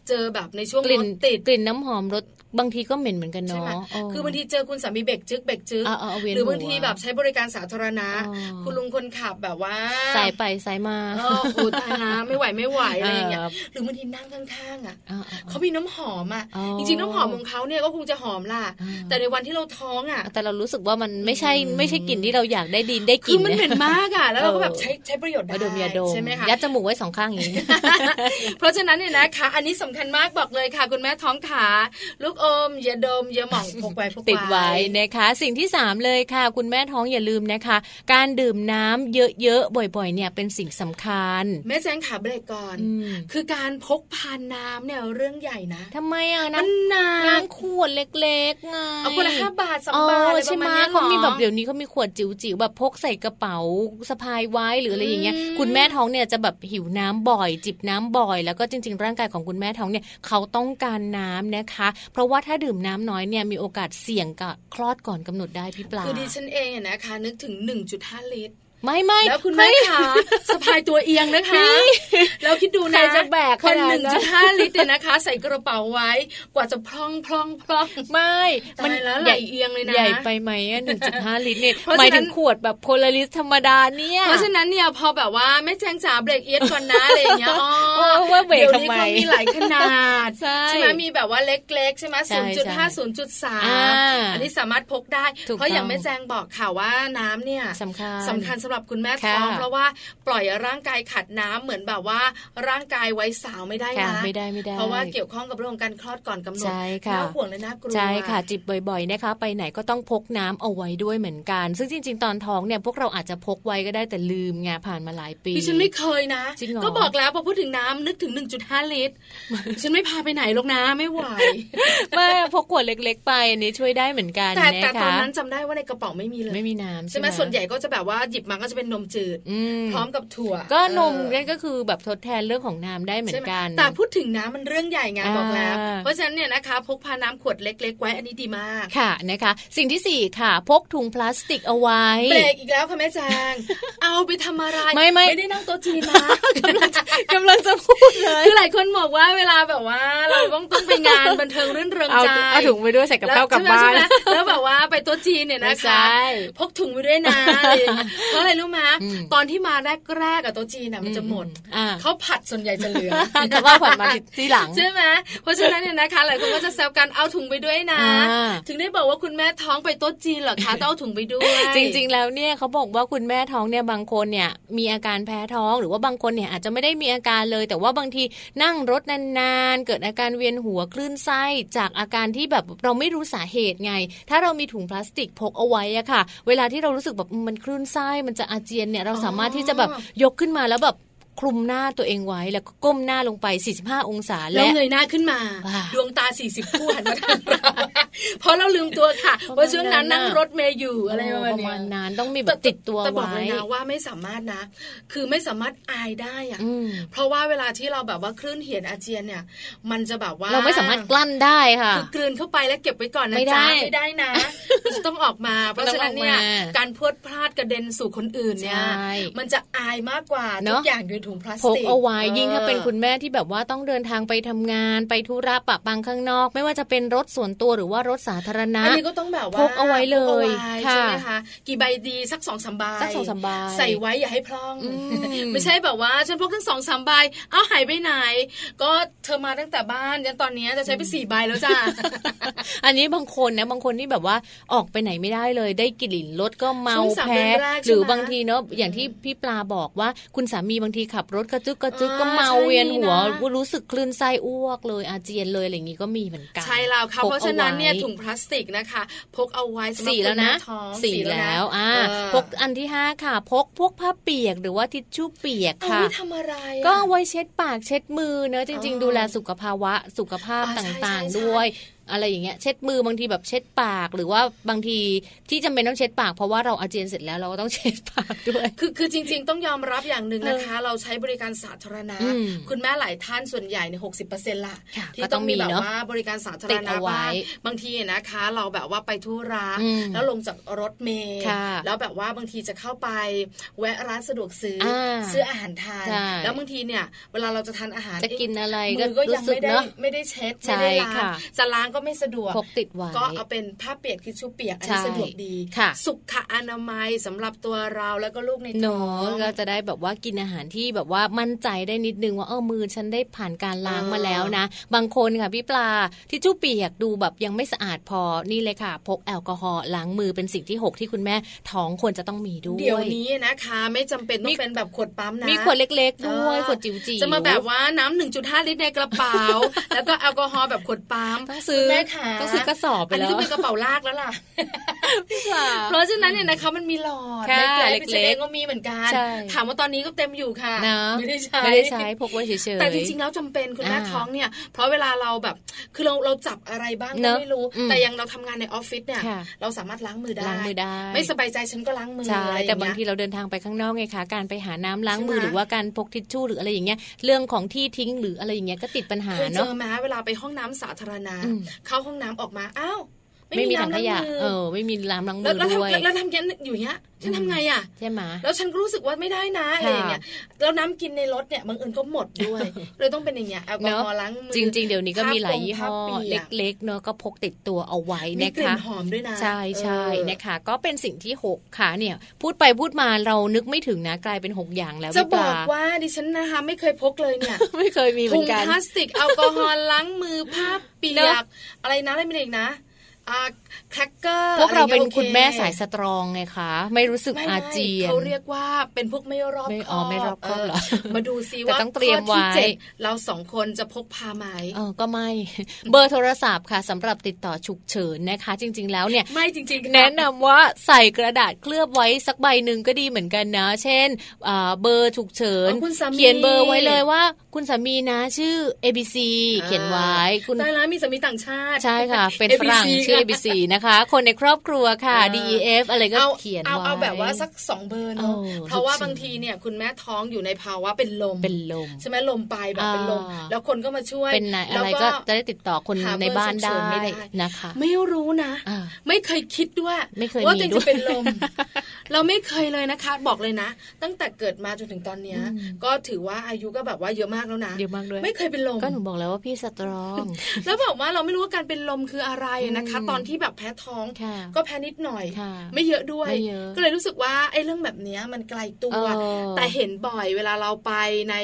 เจอแบบในช่วงกลิ่รนถติดกลิ่นน้ำหอมรถ บางทีก็เหม็นเหมือนกันใช่เนาะไหมเออคือบางทีเจอคุณสามีเบรกจึกเบรกจึกเอาเอาเอาเวียนหรือบางทีหัวแบบใช้บริการสาธารณะอ๋อคุณลุงคนขับแบบว่าสายไปสายมาเออโอ้ตายละไม่ไหวไม่ไหวอะไรอย่างเงี้ยเออหรือบางทีนั่งข้างๆอะอ่าๆๆเขามีน้ำหอมอะอ๋อจริงๆน้ำหอมของเขาเนี่ยก็คงจะหอมล่ะอ่าแต่ในวันที่เราท้องอะ แต่เรารู้สึกว่ามันไม่ใช่อืมไม่ใช่กลิ่นที่เราอยากได้ดินได้กคืลิ่อนมันเหม็นมากอะแล้วเราก็แบบเออใช้ใช้ประโยชน์ได้มาดมยาดมใช่ไหมคะยัดจมูกไว้สองข้างอย่างนี้เพราะฉะนั้นเนี่ยนะคะ อันนี้สำคัญมากบอกเลยค่ะ คุณแม่ท้องขาลูกอมอย่าดมอย่าหม่องพกไว้พกไว้ติดไว้นะคะ สิ่งที่ 3 เลยค่ะ คุณแม่ท้องอย่าลืมนะคะ การดื่มน้ำเยอะๆบ่อยๆ เนี่ยเป็นสิ่งสำคัญ แม่แจ้งขาเบรกก่อนอืมคือการพกพาน้ำเนี่ยเรื่องใหญ่นะทำไมอะมันน้ำหนักน้ำขวดเล็กๆไงเอาคนละห้าบาทสองเออบาทอะไรปใช่ระไหมมาณนี้ยเขามีหรอแบบเดี๋ยวนี้เขามีขวดจิ๋วๆแบบพกใส่กระเป๋าสะพายไว้หรืออะไรอย่างเงี้ยอืมคุณแม่ท้องเนี่ยจะแบบหิวน้ำบ่อย จิบน้ำบ่อย แล้วก็จริง ๆ ร่างกายของคุณแม่ท้องเนี่ยเขาต้องการน้ำนะคะ เพราะว่าถ้าดื่มน้ำน้อยเนี่ยมีโอกาสเสี่ยงกับคลอดก่อนกำหนดได้พี่ปลาคือดิฉันเองนะคะนึกถึง 1.5 ลิตร ไม่ไม่แล้วคุณแม่ขาสะพายตัวเอียงนะคะแล้วคิดดูใครนะจะแบกคนขนาดนั้นหนึ่งจุดห้าลิตรเนี่ยนะคะ ใส่กระเป๋าไว้กว่าจะพล่องพล่องพล่องไม่ตายแล้วไหลเอียงเลยนะใหญ่ไปไหมหนึ่งจุดห้าลิตรเนี่ยเพราะหมายฉะนั้ถึนงขวดแบบโพลาริสธรรมดาเนี่ยเพราะฉะนั้นเนี่ยพอแบบว่าแม่แจงจ๋าเบรกเอียดก่อนนะอะไรอย่างเงี้ยอ๋อเออว่าเบรกดี๋ยวทำไมนี้เขามีหลายขนาดใช่ไหมมีแบบว่าเล็กๆใช่ไหมใช่ศูนย์จุดห้าใช่ศูนย์จุดสาอ่ามอันนี้สามารถพกได้ถูกเพราะอย่างต้องแม่แจงบอกค่ะว่าน้ำเนี่ยสำคัญสำคัญสำหรับคุณแม่ท้องค่ะเพราะว่าปล่อยร่างกายขัดน้ำเหมือนแบบว่าร่างกายไว้สาวไม่ได้ค่ะนะไม่ได้ไม่ได้ เพราะว่าเกี่ยวข้องกับเรื่องของการคลอดก่อนกำหนดใช่ค่ะน่าห่วงและน่ากลัวใช่ค่ะ จิบบ่อยๆนะคะ ไปไหนก็ต้องพกน้ำเอาไว้ด้วยเหมือนกัน ซึ่งจริง ๆ ตอนท้องเนี่ยพวกเราอาจจะพกไว้ก็ได้แต่ลืมไงผ่านมาหลายปีดิฉันไม่เคยนะจริงเหรอก็บอกแล้วพอพูดถึงน้ำนึกถึง 1.5 ลิตรดิฉันไม่พาไปไหนหรอกนะไม่ไหวไม่พกขวดเล็ก ๆ ไปอันนี้ช่วยได้เหมือนกันแต่นะแต่ตอนคะนั้นจำได้ว่าในกระเป๋าไม่มีเลยไม่มีน้ำใช่ไหมส่วนใหญ่ก็จะแบบว่าหยิบมาก็จะเป็นนมจืดอืมพร้อมกับถั่ว ก็นมเออนั่นก็คือแบบทดแทนเรื่องของน้ำได้เหมือนกันใช่ไหแต่พูดถึงน้ำมันเรื่องใหญ่ไงอ่าบอกแล้ว เพราะฉะนั้นเนี่ยนะคะพกพาน้ำขวดเล็ก ๆ ไว้อันนี้ดีมากค่ะนะคะ สิ่งที่สี่ค่ะ พกถุงพลาสติกเอาไว้เบรกอีกแล้วค่ะแม่แจงเอาไปทำอะไรไม่ไม่ได้นั่งโต๊ะจีนนะกำลังจะกำลังจะพูดเลยคือหลายคนบอกว่าเวลาแบบว่า เราต้องต้องไปงานบันเทิงรื่นเริงเอาใจเอาถุงไปด้วยใส่กับข้าวกลับบ้านใช่ไหมใช่ไหมแล้วแบบว่าไปโต๊ะจีนเนี่ยไม่นะใช่คะพกถุงไปด้วยนะอะไรอย่างเงี้ยเพราะอะไรรู้ไหมอืมตอนที่มาแรกๆกับโต๊ะจีนน่ะมันจะหมดอ่าเขาผัดส่วนใหญ่จะเหลือแต่ว่าผ่านมาที่หลังใช่ไหมเพราะฉะนั้นเนี่ยนะคะหลายคนก็จะแซวกันเอาถุงไปด้วยนะอ่าถึงได้บอกว่าคุณแม่ท้องไปโต๊ะจีนเหรอคะต้องเอาถุงไปด้วย จริง ๆ แล้วเนี่ยเขาบอกว่าคุณแม่ท้องเนี่ยบางคนเนี่ยมีอาการแพ้ท้องหรือว่าบางคนเนี่ยอาจจะไม่ได้มีอาการเลย แต่ว่าบางทีนั่งรถนานๆเกิดอาการเวียนหัวคลื่นไส้จากอาการที่แบบเราไม่รู้สาเหตุไง ถ้าเรามีถุงพลาสติกพกเอาไว้อะค่ะ เวลาที่เรารู้สึกแบบมันคลื่นไส้มันจะอาเจียนเนี่ยเราสามารถที่จะแบบยกขึ้นมาแล้วแบบ คลุมหน้าตัวเองไว้แล้วก็ก้มหน้าลงไป 45 องศาแล้วและเงยหน้าขึ้นมาว้าวดวงตา 40 คู่หันมาทางเราเพราะเราลืมตัวค่ะประมาณว่าช่วงนั้นนั้นนั่งน่ะรถเมย์อยู่อะไรประมาณประเนี้มายณนั้นต้องมีแบบติดตัวแต่บอกไว้เลยนะว่าไม่สามารถนะ คือไม่สามารถอายได้อะอืมเพราะว่าเวลาที่เราแบบว่าคลื่นเหียนอาเจียนเนี่ย มันจะแบบว่าเราไม่สามารถกลั้นได้ค่ะคือกลืนเข้าไปแล้วเก็บไว้ก่อนนะไม่ได้จ๊ะไม่ได้นะมันจะต้องออกมา เพราะฉะนั้นเนี่ยมันต้องออกมาการพรวดพลาดกระเด็นสู่คนอื่นเนี่ยใช่มันจะอายมากกว่าเนทุอะกอย่างอยู่ในถุงพลาสพกติกเอาไว้ยิ่งถ้าออเป็นคุณแม่ที่แบบว่าต้องเดินทางไปทำงานไปธุระปะปังข้างนอก ไม่ว่าจะเป็นรถส่วนตัวหรือว่ารถสาธารณะอันนี้ก็ต้องแบบว่าพกเอาไว้เลยพกเอาไว้ค่ะใช่ไหมคะกี่ใบดีสักสองสามใบสักสองสามใบใส่ไว้อย่าให้พร่องอืมไม่ใช่แบบว่าฉันพกทั้งสองสามใบเอ้าหายไปไหน ก็เธอมาตั้งแต่บ้านยันตอนนี้จะใช้ไปสี่ใบแล้วจ้าอันนี้บางคนนะบางคนที่แบบว่าออกไปไหนไม่ได้เลย ได้กลิ่นรถก็เมาช่วงสามแพ้เดือนแรกใช่ไหมหรือบางทีเนาะอย่างที่พี่ปลาบอกว่าคุณสามีบางทีขับรถกระจึกกระจึกอ่าก็เมาใช่เวียนหัวนะรู้สึกคลื่นไส้อ้วกเลยอาเจียนเลยอะไรอย่างนี้ก็มีเหมือนกันใช่แล้วค่ะพกเพราะฉะนั้นเนี่ยอาไถุงพลาสติกนะคะ พกเอาไว้สำหรับสี่แล้วนะคุณม่ท้องสี่นะแล้วอ่าเออพกอันที่ห้าค่ะ พกพวกผ้าเปียกหรือว่าทิชชู่เปียกเอาค่ะไว้ทำอะไรอะก็เอาไว้เช็ดปากเช็ดมือเนอะจริงอ๋อๆดูแลสุขภาวะสุขภาพอ่าตใช่่างใช่ๆด้วย อะไรอย่างเงี้ยเช็ดมือบางทีแบบเช็ดปาก หรือว่าบางทีที่จำเป็นต้องเช็ดปาก เพราะว่าเราอาเจียนเสร็จแล้วเราก็ต้องเช็ดปากด้วยคือคือจริง ๆ ต้องยอมรับอย่างหนึ่งนะคะ เราใช้บริการสาธารณะอืมคุณแม่หลายท่านส่วนใหญ่ในหกสิบเปอร์เซ็นต์ละค่ะที่ก็ต้ต้อองงมีมีแบบเนอะว่าบริการสาธารติดณะเอาไว้บ้างบางทีนะคะ เราแบบว่าไปธุระอืมแล้วลงจากรถเมล์ค่ะแล้วแบบว่าบางทีจะเข้าไปแวะร้านสะดวกซื้ออาซื้ออาหารทานใช่แล้วบางทีเนี่ย เวลาเราจะทานอาหารจะกินอะไรเอ๊ก็มือก็ยัรู้งสึกไม่ได้เนาะไม่ได้เช็ดใช่ไม่ได้ล้างค่ะจะล้างก็ไม่สะดวกพกติดไว้ก็เอาเป็นผ้าเปียกทิชชู่เปียกอันใช่นี้สะดวกดีค่ะ สุขอนามัยสำหรับตัวเราแล้วก็ลูกในหท้นูองก็จะได้แบบว่ากินอาหารที่แบบว่ามั่นใจได้นิดนึงว่าเออมือฉันได้ผ่านการล้างมาแล้วนะ บางคนค่ะพี่ปลาที่จู้เปียกดูแบบยังไม่สะอาดพอนี่เลยค่ะ พกแอลกอฮอล์ล้างมือเป็นสิ่งที่ 6 ที่คุณแม่ท้องควรจะต้องมีด้วยเดี๋ยวนี้นะคะ ไม่จำเป็นต้อมีงเป็นแบบขวดปั๊มนะมีขวดเล็ก ๆ ด้วยเออขวดจิ๋วๆจะมาแบบว่าน้ำหนึ่งจุดห้าลิตรในกระเป๋า แล้วก็แอลกอฮอล์แบบขวดปั๊มต้องซื้อคุณแม่ขาต้องซื้อกระสอบไปอันนี้แล้วต้องเป็นกระเป๋าลากแล้วล่ะค่ะเพราะฉะนั้นเนี่ยนะคะมันมีหลอดค่ะในแกลเล็พิกๆเศษเองก็มีเหมือนกันใช่ถามว่าตอนนี้ก็เต็มอยู่ค่ะนะไม่ได้ใช้ไม่ได้ใช้พกไว้เฉยๆแต่จริงๆแล้วจำเป็นคุณแม่อ่าท้องเนี่ย เพราะเวลาเราแบบคือเราเราจับอะไรบ้างเนก็อะไม่รู้อืมแต่อยังเราทำงานในออฟฟิศเนี่ยค่ะเราสามารถล้างมือได้ล้างมือได้ ไม่สบายใจฉันก็ล้างมือใช่อะไรอย่แต่บางเยทีเราเดินทางไปข้างนอกไงคะการไปหาน้ำล้างมือใช่ไหมหรือว่าการพกทิชชู่หรืออะไรอย่างเงี้ยเรื่องของที่ทิ้งหรืออะไรอย่างเงี้ยก็ติดปัญหาเคยเจเนาะอไหมเวลาไปห้องน้ำสาธารณะอืมเข้าห้องน้ำออกมาอ้าว ไม่มีถังขยะน้ำล้างมือเออ ไม่มีน้ำล้างมืแล้วอแล้วด้วยทำแล้วทำยันอยู่เนี้ยฉันทำไงอะใช่ไหมแล้วฉันก็รู้สึกว่าไม่ได้นะอะไรอย่างเงี้ยแล้วน้ำกินในรถเนี่ยบางเอิญก็หมดด้วยเลยต้องเป็นอย่างเงี้ยแอลกอเนาะฮอล์ล้างมือจริง ๆ เดี๋ยวนี้ก็มีหลายยี่ห้อผ้าปงผ้าปียกเล็กๆเนาะก็พกติดตัวเอาไว้มีนะกลิ่คะนหอมด้วยนะใช่ใช่เออนะคะ ก็เป็นสิ่งที่6ค่ะเนี่ย พูดไปพูดมาเรานึกไม่ถึงนะกลายเป็น6อย่างแล้วจะพี่บปอกลาว่าดิฉันนะคะไม่เคยพกเลยเนี่ยไม่เคยมีเหมืถุองนกันพลาสติกแอลกอฮอล์ล้างมือผ้าเปีเนยอะกอะไรนะอะไรไม่ได้อีกนะอ่า แครกเกอร์พวกเราเป็นอะไงี้ยโอคุณแม่สายสตรองไงคะ ไม่รู้สึกไม่อาไม่เจียนเขาเรียกว่าเป็นพวกไม่รอบไม่คอ๋ออบไม่รอบคอบเหรอมาดูซิแต่ว่าต้องเตรียมข้อที่ไว้เจ็ดเราสองคนจะพกพาไหมเออก็ไม่ เบอร์โทรศัพท์ค่ะสำหรับติดต่อฉุกเฉินนะคะ จริง ๆ แล้วเนี่ยไม่จริง ๆ แนะนำว่าใส่กระดาษเคลือบไว้สักใบหนึ่งก็ดีเหมือนกันนะ เช่นอ่าเบอร์ฉุกเฉินอ๋อคุณสามีเขียนเบอร์ไว้เลยว่า คุณสามีนะ ชื่อ ABC เขียนไว้คุณได้แล้วมีสามีต่างชาติใช่ค่ะ เป็นฝรั่ง ABC ชื่อค่ะ ABC นะคะ คนในครอบครัวค่ะอ่า DEF อะไรก็เอาเขียนเอาไว้เอาแบบว่าสักสองเบอร์เนาะเออเพราะว่าฉุกเฉินบางทีเนี่ยคุณแม่ท้องอยู่ในภาวะเป็นลมเป็นลมใช่ไหมลมไปแบบเป็นลมอ่าแล้วคนก็มาช่วยเป็นไหนแล้อะวไรก็จะได้ติดต่อคนหาเบอร์ในบ้านฉุกเฉิได้นไม่ได้นะคะ ไม่รู้นะอ่าไม่เคยคิดด้วยไม่เคยว่ามีตัวเองด้วยจะเป็นลม เราไม่เคยเลยนะคะ บอกเลยนะ ตั้งแต่เกิดมาจนถึงตอนเนี้ยอืมก็ถือว่าอายุก็แบบว่าเยอะมากแล้วนะเยอะมากด้วยไม่เคยเป็นลมก็หนูบอกแล้วว่าพี่สตรอง แล้วบอกว่าเราไม่รู้ว่าการเป็นลมคืออะไรนะคะอืมตอนที่แบบแพ้ท้องค่ะก็แพ้นิดหน่อยค่ะไม่เยอะด้วยไม่เยอะก็เลยรู้สึกว่าไอ้เรื่องแบบเนี้ยมันไกลตัวเออแต่เห็นบ่อยเวลาเราไปใน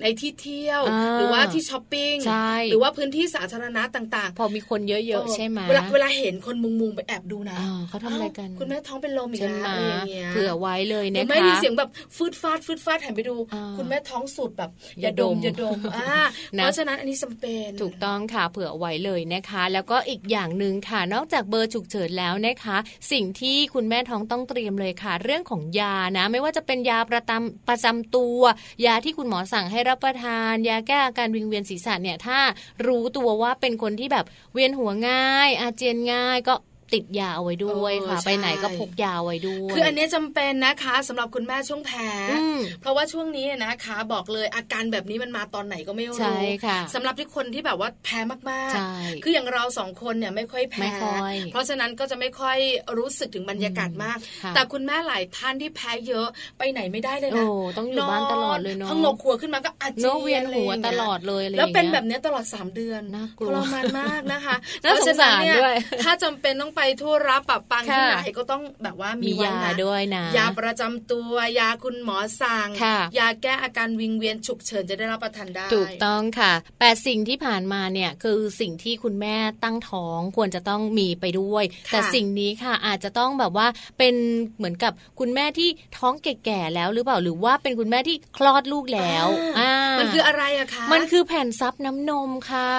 ในที่เที่ยวอ่าหรือว่าที่ช้อปปิ้งใช่หรือว่าพื้นที่สาธารณะต่างพอมีคนเยๆอะๆใช่ไหมเวลาเวลาเห็นคนมุงมุงๆไปแอบดูนะอ่าเขาทำอะไรกันอ้าวคุณแม่ท้องเป็นลมอีกใช่แล้วไหมอะไรอย่างเงี้ยเผื่อไว้เลยหรืนะอไม่คะมีเสียงแบบฟืดฟาดฟืดฟาดหันไปดูอ่าคุณแม่ท้องสุดแบบอย่าดมอย่าดมอ่านะเพราะฉะนั้นอันนี้จำเป็นถูกต้องค่ะเผื่อไว้เลยนะคะ แล้วก็อีกอย่างหนึ่งค่ะนอกจากเบอร์ฉุกเฉินแล้วนะคะ สิ่งที่คุณแม่ท้องต้องเตรียมเลยค่ะ เรื่องของยานะ ไม่ว่าจะเป็นยาประจำประจำตัว ยาที่คุณหมอสั่งให้รับประทาน ยาแก้อาการวิงเวียนศีรษะเนี่ยถ้ารู้ตัวว่าเป็นคนที่แบบเวียนหัวง่าย อาเจียนง่ายก็ ติดยาเอาไว้ด้วยค่ะเออใช่ไปไหนก็พกยาเอาไว้ด้วย คืออันเนี้ยจำเป็นนะคะสำหรับคุณแม่ช่วงแพ้อืมเพราะว่าช่วงนี้นะคะบอกเลยอาการแบบนี้มันมาตอนไหนก็ไม่รู้ใช่ค่ะสำหรับที่คนที่แบบว่าแพ้มากใช่ๆคืออย่างเราสองคนเนี่ยไม่ค่อยแพ้ไม่ค่อยเพราะฉะนั้นก็จะไม่ค่อยรู้สึกถึงบรรยากาศมากค่ะแต่คุณแม่หลายท่านที่แพ้เยอะไปไหนไม่ได้เลยโอ้นะต้องอยู่บ้านตลอดเลยเนาะพองกหัวขึ้นมาก็อาเจีเนาะเวียนหัวอะไรางตงี้ลอดเลยอะไรอแล้วย่างเป็นเงี้ยแบบเนี้ยตลอด 3 เดือนน่ากลัวทรมานมากนะคะน่าสงสารเพะฉะนั้นเนี่ด้วยถ้าจำเป็นต้องไปทั่วรับปรับปังที่ค่ะไหนก็ต้องแบบว่ามีมีไว้ยานะด้วยนะ ยาประจำตัวยาคุณหมอสั่งค่ะยาแก้อาการวิงเวียนฉุกเฉินจะได้รับประทานได้ ถูกต้องค่ะแปดสิ่งที่ผ่านมาเนี่ยคือสิ่งที่คุณแม่ตั้งท้องควรจะต้องมีไปด้วยค่ะแต่สิ่งนี้ค่ะอาจจะต้องแบบว่าเป็นเหมือนกับคุณแม่ที่ท้องแก่ๆแล้วหรือเปล่าหรือว่าเป็นคุณแม่ที่คลอดลูกแล้วอ่ามันคืออะไรอะคะมันคือแผ่นซับน้ำนมค่ะ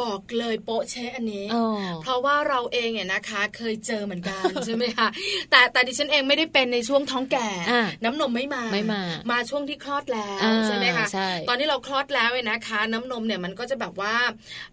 บอกเลยโป๊ะเชะอันนี้อ๋อเพราะว่าเราเองเนี่ยนะคะเคยเจอเหมือนกันใช่ไหมคะแต่แต่ดิฉันเองไม่ได้เป็นในช่วงท้องแก่อ่าน้ำนมไม่มาไม่มา มาช่วงที่คลอดแล้วอ่าใช่ไหมคะใช่ตอนที่เราคลอดแล้วเนี่ยนะคะ น้ำนมเนี่ยมันก็จะแบบว่า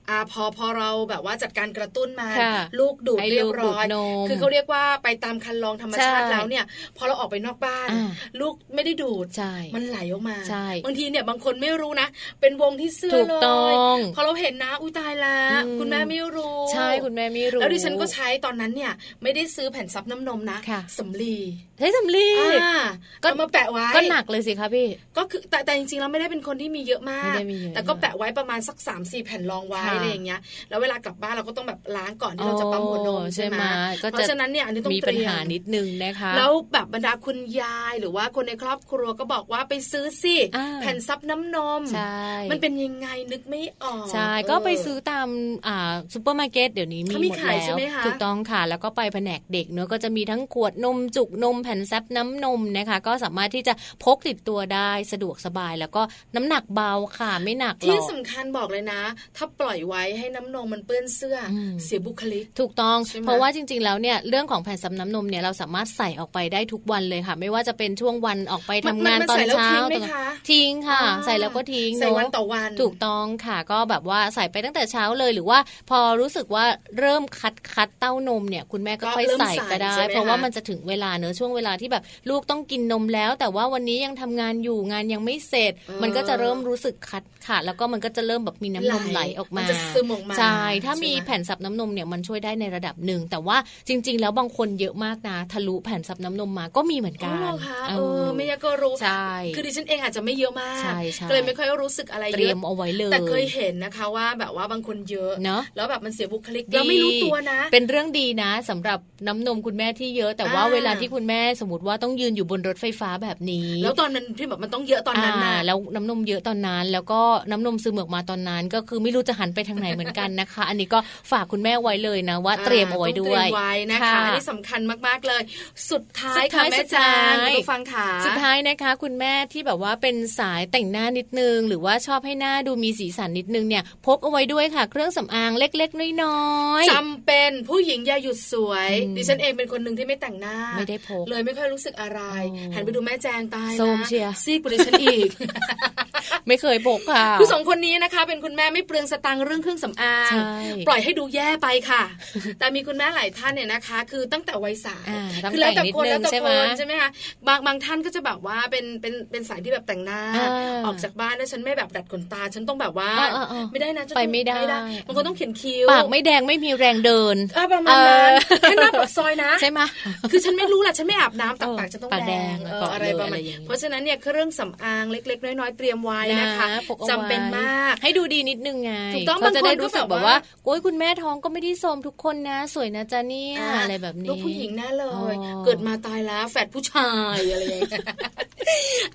อ่าพอพอเราแบบว่าจัดการกระตุ้นมาค่ะลูกดูดให้เรียลูบกร้อยดูดนมคือเขาเรียกว่าไปตามคันลองธรรมชาติใช่แล้วเนี่ย พอเราออกไปนอกบ้านอ่าลูกไม่ได้ดูดใช่มันไหลออกมาใช่บางทีเนี่ยบางคนไม่รู้นะ เป็นวงที่เสื้อถูกเลยต้องพอเราเห็นนะอุ้ยตายแล้วอืมคุณแม่ไม่รู้ ใช่คุณแม่ไม่รู้แล้วดิฉันก็ใช้ตอนนั้นเนี่ยไม่ได้ซื้อแผ่นซับน้ำนมนะค่ะสำลีใช้สำลีอ่าก็ก็มาแปะไว้ก็หนักเลยสิคะพี่ ก็คือแต่แต่จริงๆเราไม่ได้เป็นคนที่มีเยอะมากไม่ได้มีเยอะแต่ก็แปะไว้ประมาณสัก3ามสี่แผ่นรองไว้ค่ะอะไรอย่างเงี้ยแล้วเวลากลับบ้านเราก็ต้องแบบล้างก่อนที่เราจะปั๊มหัวนมโอ้ใช่ไหมก็เพจะราะฉะนั้นเนี่ยอันนี้ต้องมีเตปัญรียหามนิดนึงนะคะแล้วแบบบรรดาคุณยายหรือว่าคนในครอบครัวก็บอกว่าไปซื้อสิอ่าแผ่นซับน้ำนมใช่มันเป็นยังไงนึกไม่ออกใช่เก็ไปซื้อตามอ่าซูเปอร์มาร์เก็ตเดี๋ยวนี้มีเขามีหมดขายแล้ใช่วไหมคะถูกต้องค่ะแล้วก็ไปแผนกเด็กเนอะก็จะมีทั้งขวดนมจุกนมแผ่นซับน้ำนมนะคะ ก็สามารถที่จะพกติดตัวได้สะดวกสบาย แล้วก็น้ำหนักเบาค่ะไม่หนักหรที่อกสำคัญบอกเลยนะ ถ้าปล่อยไว้ให้น้ำนมมันเปื้อนเสื้ออมเสียบุคลิกถูกต้องใช่ไหมเพราะว่าจริง ๆ แล้วเนี่ยเรื่องของแผ่นซับน้ำนมเนี่ยเราสามารถใส่ออกไปได้ทุกวันเลยค่ะ ไม่ว่าจะเป็นช่วงวันออกไปทำงานมัตอนใส่แล้วเช้าทิ้งไหมตอนคะทิ้งค่ะอ่าใส่แล้วก็ทิ้งใส่วันเอะต่อวันถูกต้องค่ะ ก็แบบว่าใส่ไปตั้งแต่เช้าเลยหรือว่า พอรู้สึกว่าเริ่มคัดคัดเต้านมเนี่ยคุณแม่ก็ก็ค่อยเริ่มใส่ใส่ก็ได้ใช่ไหมเพราะว่าคะมันจะถึงเวลาเนอะช่วงเวลาที่แบบลูกต้องกินนมแล้ว แต่ว่าวันนี้ยังทำงานอยู่งานยังไม่เสร็จเออมันก็จะเริ่มรู้สึกคัดค่ะแล้วก็มันก็จะเริ่มแบบมีน้ำนมไหลไหลออกมามันจะซึมออกมาใช่ถ้าใช่ไหมมีแผ่นซับน้ำนมเนี่ยมันช่วยได้ในระดับหนึ่ง แต่ว่าจริง ๆ แล้วบางคนเยอะมากนะทะลุแผ่นซับน้ำนมมาก็มีเหมือนอ๋กัอนเหรอคะเอเอออไม่ยากก็รู้ใช่คือดิฉันเองอาจจะไม่เยอะมากใช่ใช่ก็เลยไม่ค่อยรู้สึกอะไรเตเยรียอะมเอาไว้เลยแต่เคยเห็นนะคะว่าแบบว่าบางคนเยอะเนอะแล้วแบบมันเสียบุคลิกเราไม่รู้ตัวนะ เป็นเรื่องดีนะสำหรับน้ำนมคุณแม่ที่เยอะ แต่ว่าอ่าเวลาที่คุณแม่สมมติว่าต้องยืนอยู่บนรถไฟฟ้าแบบนี้ แล้วตอนนั้นที่แบบมันต้องเยอะตอนนั้นนะอ่าแล้วน้ำนมเยอะตอนนั้น แล้วก็น้ำนมซึมออกมาตอนนั้น ก็คือไม่รู้จะหันไปทางไหนเหมือนกันนะคะ อันนี้ก็ฝากคุณแม่ไว้เลยนะ ว่าเตรียมเอาไว้ด้วต้ยงเตรีมไว้นะคะอันนี้สำคัญมากๆเลย สุดท้ายสุดค่ะท้ายแม่สุดจาท้ายนคุณผู้ฟังค่ะสุดท้ายนะคะ คุณแม่ที่แบบว่าเป็นสายแต่งหน้านิดนึง หรือว่าชอบให้หน้าดูมีสีสันนิดนึงเนี่ยพกเอาไว้ด้วยค่ะ เครื่องสำอางเล็ก ๆ น้อยๆจำเป็นผู้หญิงอย่าหยุดสวย ดิฉันเองเป็นคนหนึ่งที่ไม่แต่งหน้า ไม่ได้พกเลยไม่ค่อยรู้สึกอะไร หันไปดูแม่แจงตายโซมนะเชียซีกกว่าดิฉันอีก ไม่เคยพกค่ะคือสองคนนี้นะคะ เป็นคุณแม่ไม่เปลืองสตังค์เรื่องเครื่องสำอางปล่อยให้ดูแย่ไปค่ะ แต่มีคุณแม่หลายท่านเนี่ยนะคะ คือตั้งแต่วัยสาวอ่าต้อแล้วแต่คนแล้วแต่คนใช่ไหมคะบางบางท่านก็จะแบบว่าเป็นเป็นเป็นสายที่แบบแต่งหน้า ออกจากบ้านนะฉันไม่แบบดัดขนตา ฉันต้องแบบว่า ไม่ได้นะไปไม่ได้บางคนต้องเขียนคิ้วปากไม่แดงไม่มีแรงเดินประมาณนั้นเออแค่หน้าปากซอยนะใช่ไหมคือฉันไม่รู้แหละฉันไม่อาบน้ำต่เออปากฉันต้องปากแดงอะไรประมาณอะไรอย่างนี้เพราะฉะนั้นเนี่ยเครื่องสำอางเล็ก ๆ น้อยๆเตรียมไว้นะคะพกเอาไว้จำเป็นมากให้ดูดีนิดนึงไงถูกต้องบางคนก็รู้สึกแบบว่าโอ้ยคุณแม่ท้องก็ไม่ได้โทรมทุกคนนะ สวยนะจ๊ะเนี่ยอะไรแบบนี้ลูกผู้หญิงแน่เลย เกิดมาตายแล้วแฝดผู้ชายอะไรอย่างเงี้ย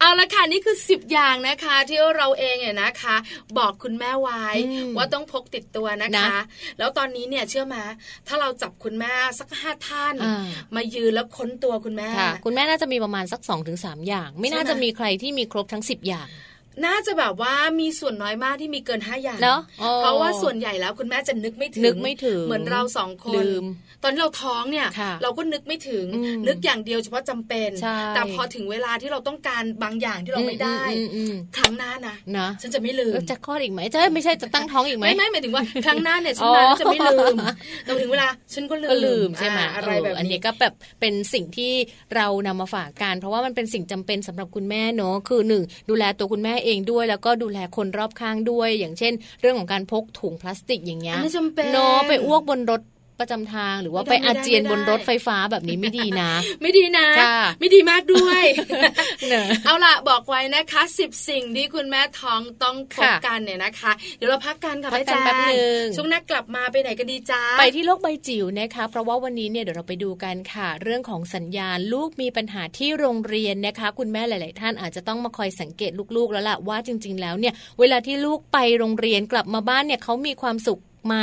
เอาละค่ะนี่คือ 10 อย่างนะคะ ที่เราเองเนี่ยนะคะ บอกคุณแม่ไว้อืมว่าต้องพกติดตัวนะคะนะแล้วตอนนี้เนี่ยเชื่อไหมาถ้าเราจับคุณแม่สักห้าท่านอ่ามายืนแล้วค้นตัวคุณแม่ค่ะคุณแม่น่าจะมีประมาณสัก2อถึงสอย่าง ไม่น่าใช่ไหมจะมีใครที่มีครบทั้ง 10 อย่าง น่าจะแบบว่ามีส่วนน้อยมากที่มีเกินห้าอย่างเนอะอ๋อเพราะว่าส่วนใหญ่แล้วคุณแม่จะนึกไม่ถึงนึกไม่ถึงเหมือนเราสองคนลืมตอนที่เราท้องเนี่ยค่ะเราก็นึกไม่ถึงอืมนึกอย่างเดียวเฉพาะจำเป็นใช่แต่พอถึงเวลาที่เราต้องการบางอย่างที่เราไม่ได้อืมอืมอืมครั้งหน้านะนะฉันจะไม่ลืมแล้วจะคลอดอีกไหมจะไม่ใช่จะตั้งท้องอีกไหมไม่ไม่หมายถึงว่าครั้งหน้าเนี่ยฉันอ๋อมาแล้วจะไม่ลืมแต่ถึงเวลาฉันก็ลืมก็ลืมใช่ไหมอ่าอะไรแบบเอันนี้นี้ก็แบบเป็นสิ่งที่เรานำมาฝากกันเพราะว่ามันเป็นสิ่งจำเป็นสำหรับคุณแม่เนอะคือหนึ่งดูแลตัวคุณแม่เองด้วย แล้วก็ดูแลคนรอบข้างด้วย อย่างเช่น เรื่องของการพกถุงพลาสติกอย่างเงี้ยอันนี้จำเป็นเนอะไปอ้วกบนรถ ประจำทางหรือว่าไม่ไปได้อาเจียนไม่ได้บนรถไฟฟ้าแบบนี้ไม่ดีนะ ไม่ดีนะค่ะไม่ดีมากด้วยเนอะเอาล่ะบอกไว้นะคะสิบสิ่งที่คุณแม่ท้องต้องพบค่ะกันเนี่ยนะคะ เดี๋ยวเราพักกันค่ะพักแม่กันแจแป๊บหนึ่งช่วงหน้ากลับมาไปไหนกันดีจ้าไปที่โลกใบจิ๋วนะคะ เพราะว่าวันนี้เนี่ยเดี๋ยวเราไปดูกันค่ะ เรื่องของสัญญาณลูกมีปัญหาที่โรงเรียนนะคะ คุณแม่หลาย ๆ ท่านอาจจะต้องมาคอยสังเกตลูก ๆ แล้วล่ะว่าจริง ๆ แล้วเนี่ยเวลาที่ลูกไปโรงเรียนกลับมาบ้านเนี่ยเขามีความสุข ไหม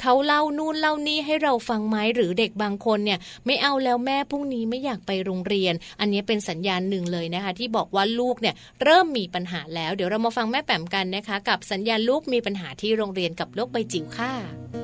เขาเล่านู่นเล่านี่ให้เราฟังไหมหรือเด็กบางคนเนี่ยไม่เอาแล้วแม่พรุ่งนี้ไม่อยากไปโรงเรียน อันนี้เป็นสัญญาณหนึ่งเลยนะคะ ที่บอกว่าลูกเนี่ยเริ่มมีปัญหาแล้ว เดี๋ยวเรามาฟังแม่แปมกันนะคะ กับสัญญาณลูกมีปัญหาที่โรงเรียนกับโลกใบจิ๋วค่ะ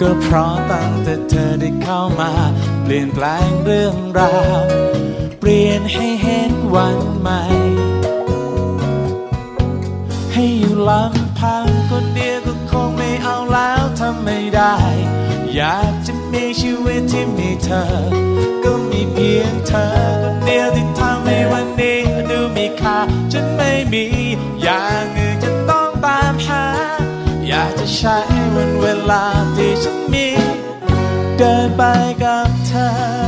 ก็เพราะตั้งแต่เธอได้เข้ามา เปลี่ยนแปลงเรื่องราว เปลี่ยนให้เห็นวันใหม่ ให้อยู่ลำพังคนเดียวก็คงไม่เอาแล้วถ้าไม่ได้ อยากจะมีชีวิตที่มีเธอ ก็มีเพียงเธอคนเดียวที่ทำให้วันนี้ดูมีค่าฉันไม่มีอย่างอื่น จะใช้วันเวลาที่ฉันมี เดินไปกับเธอ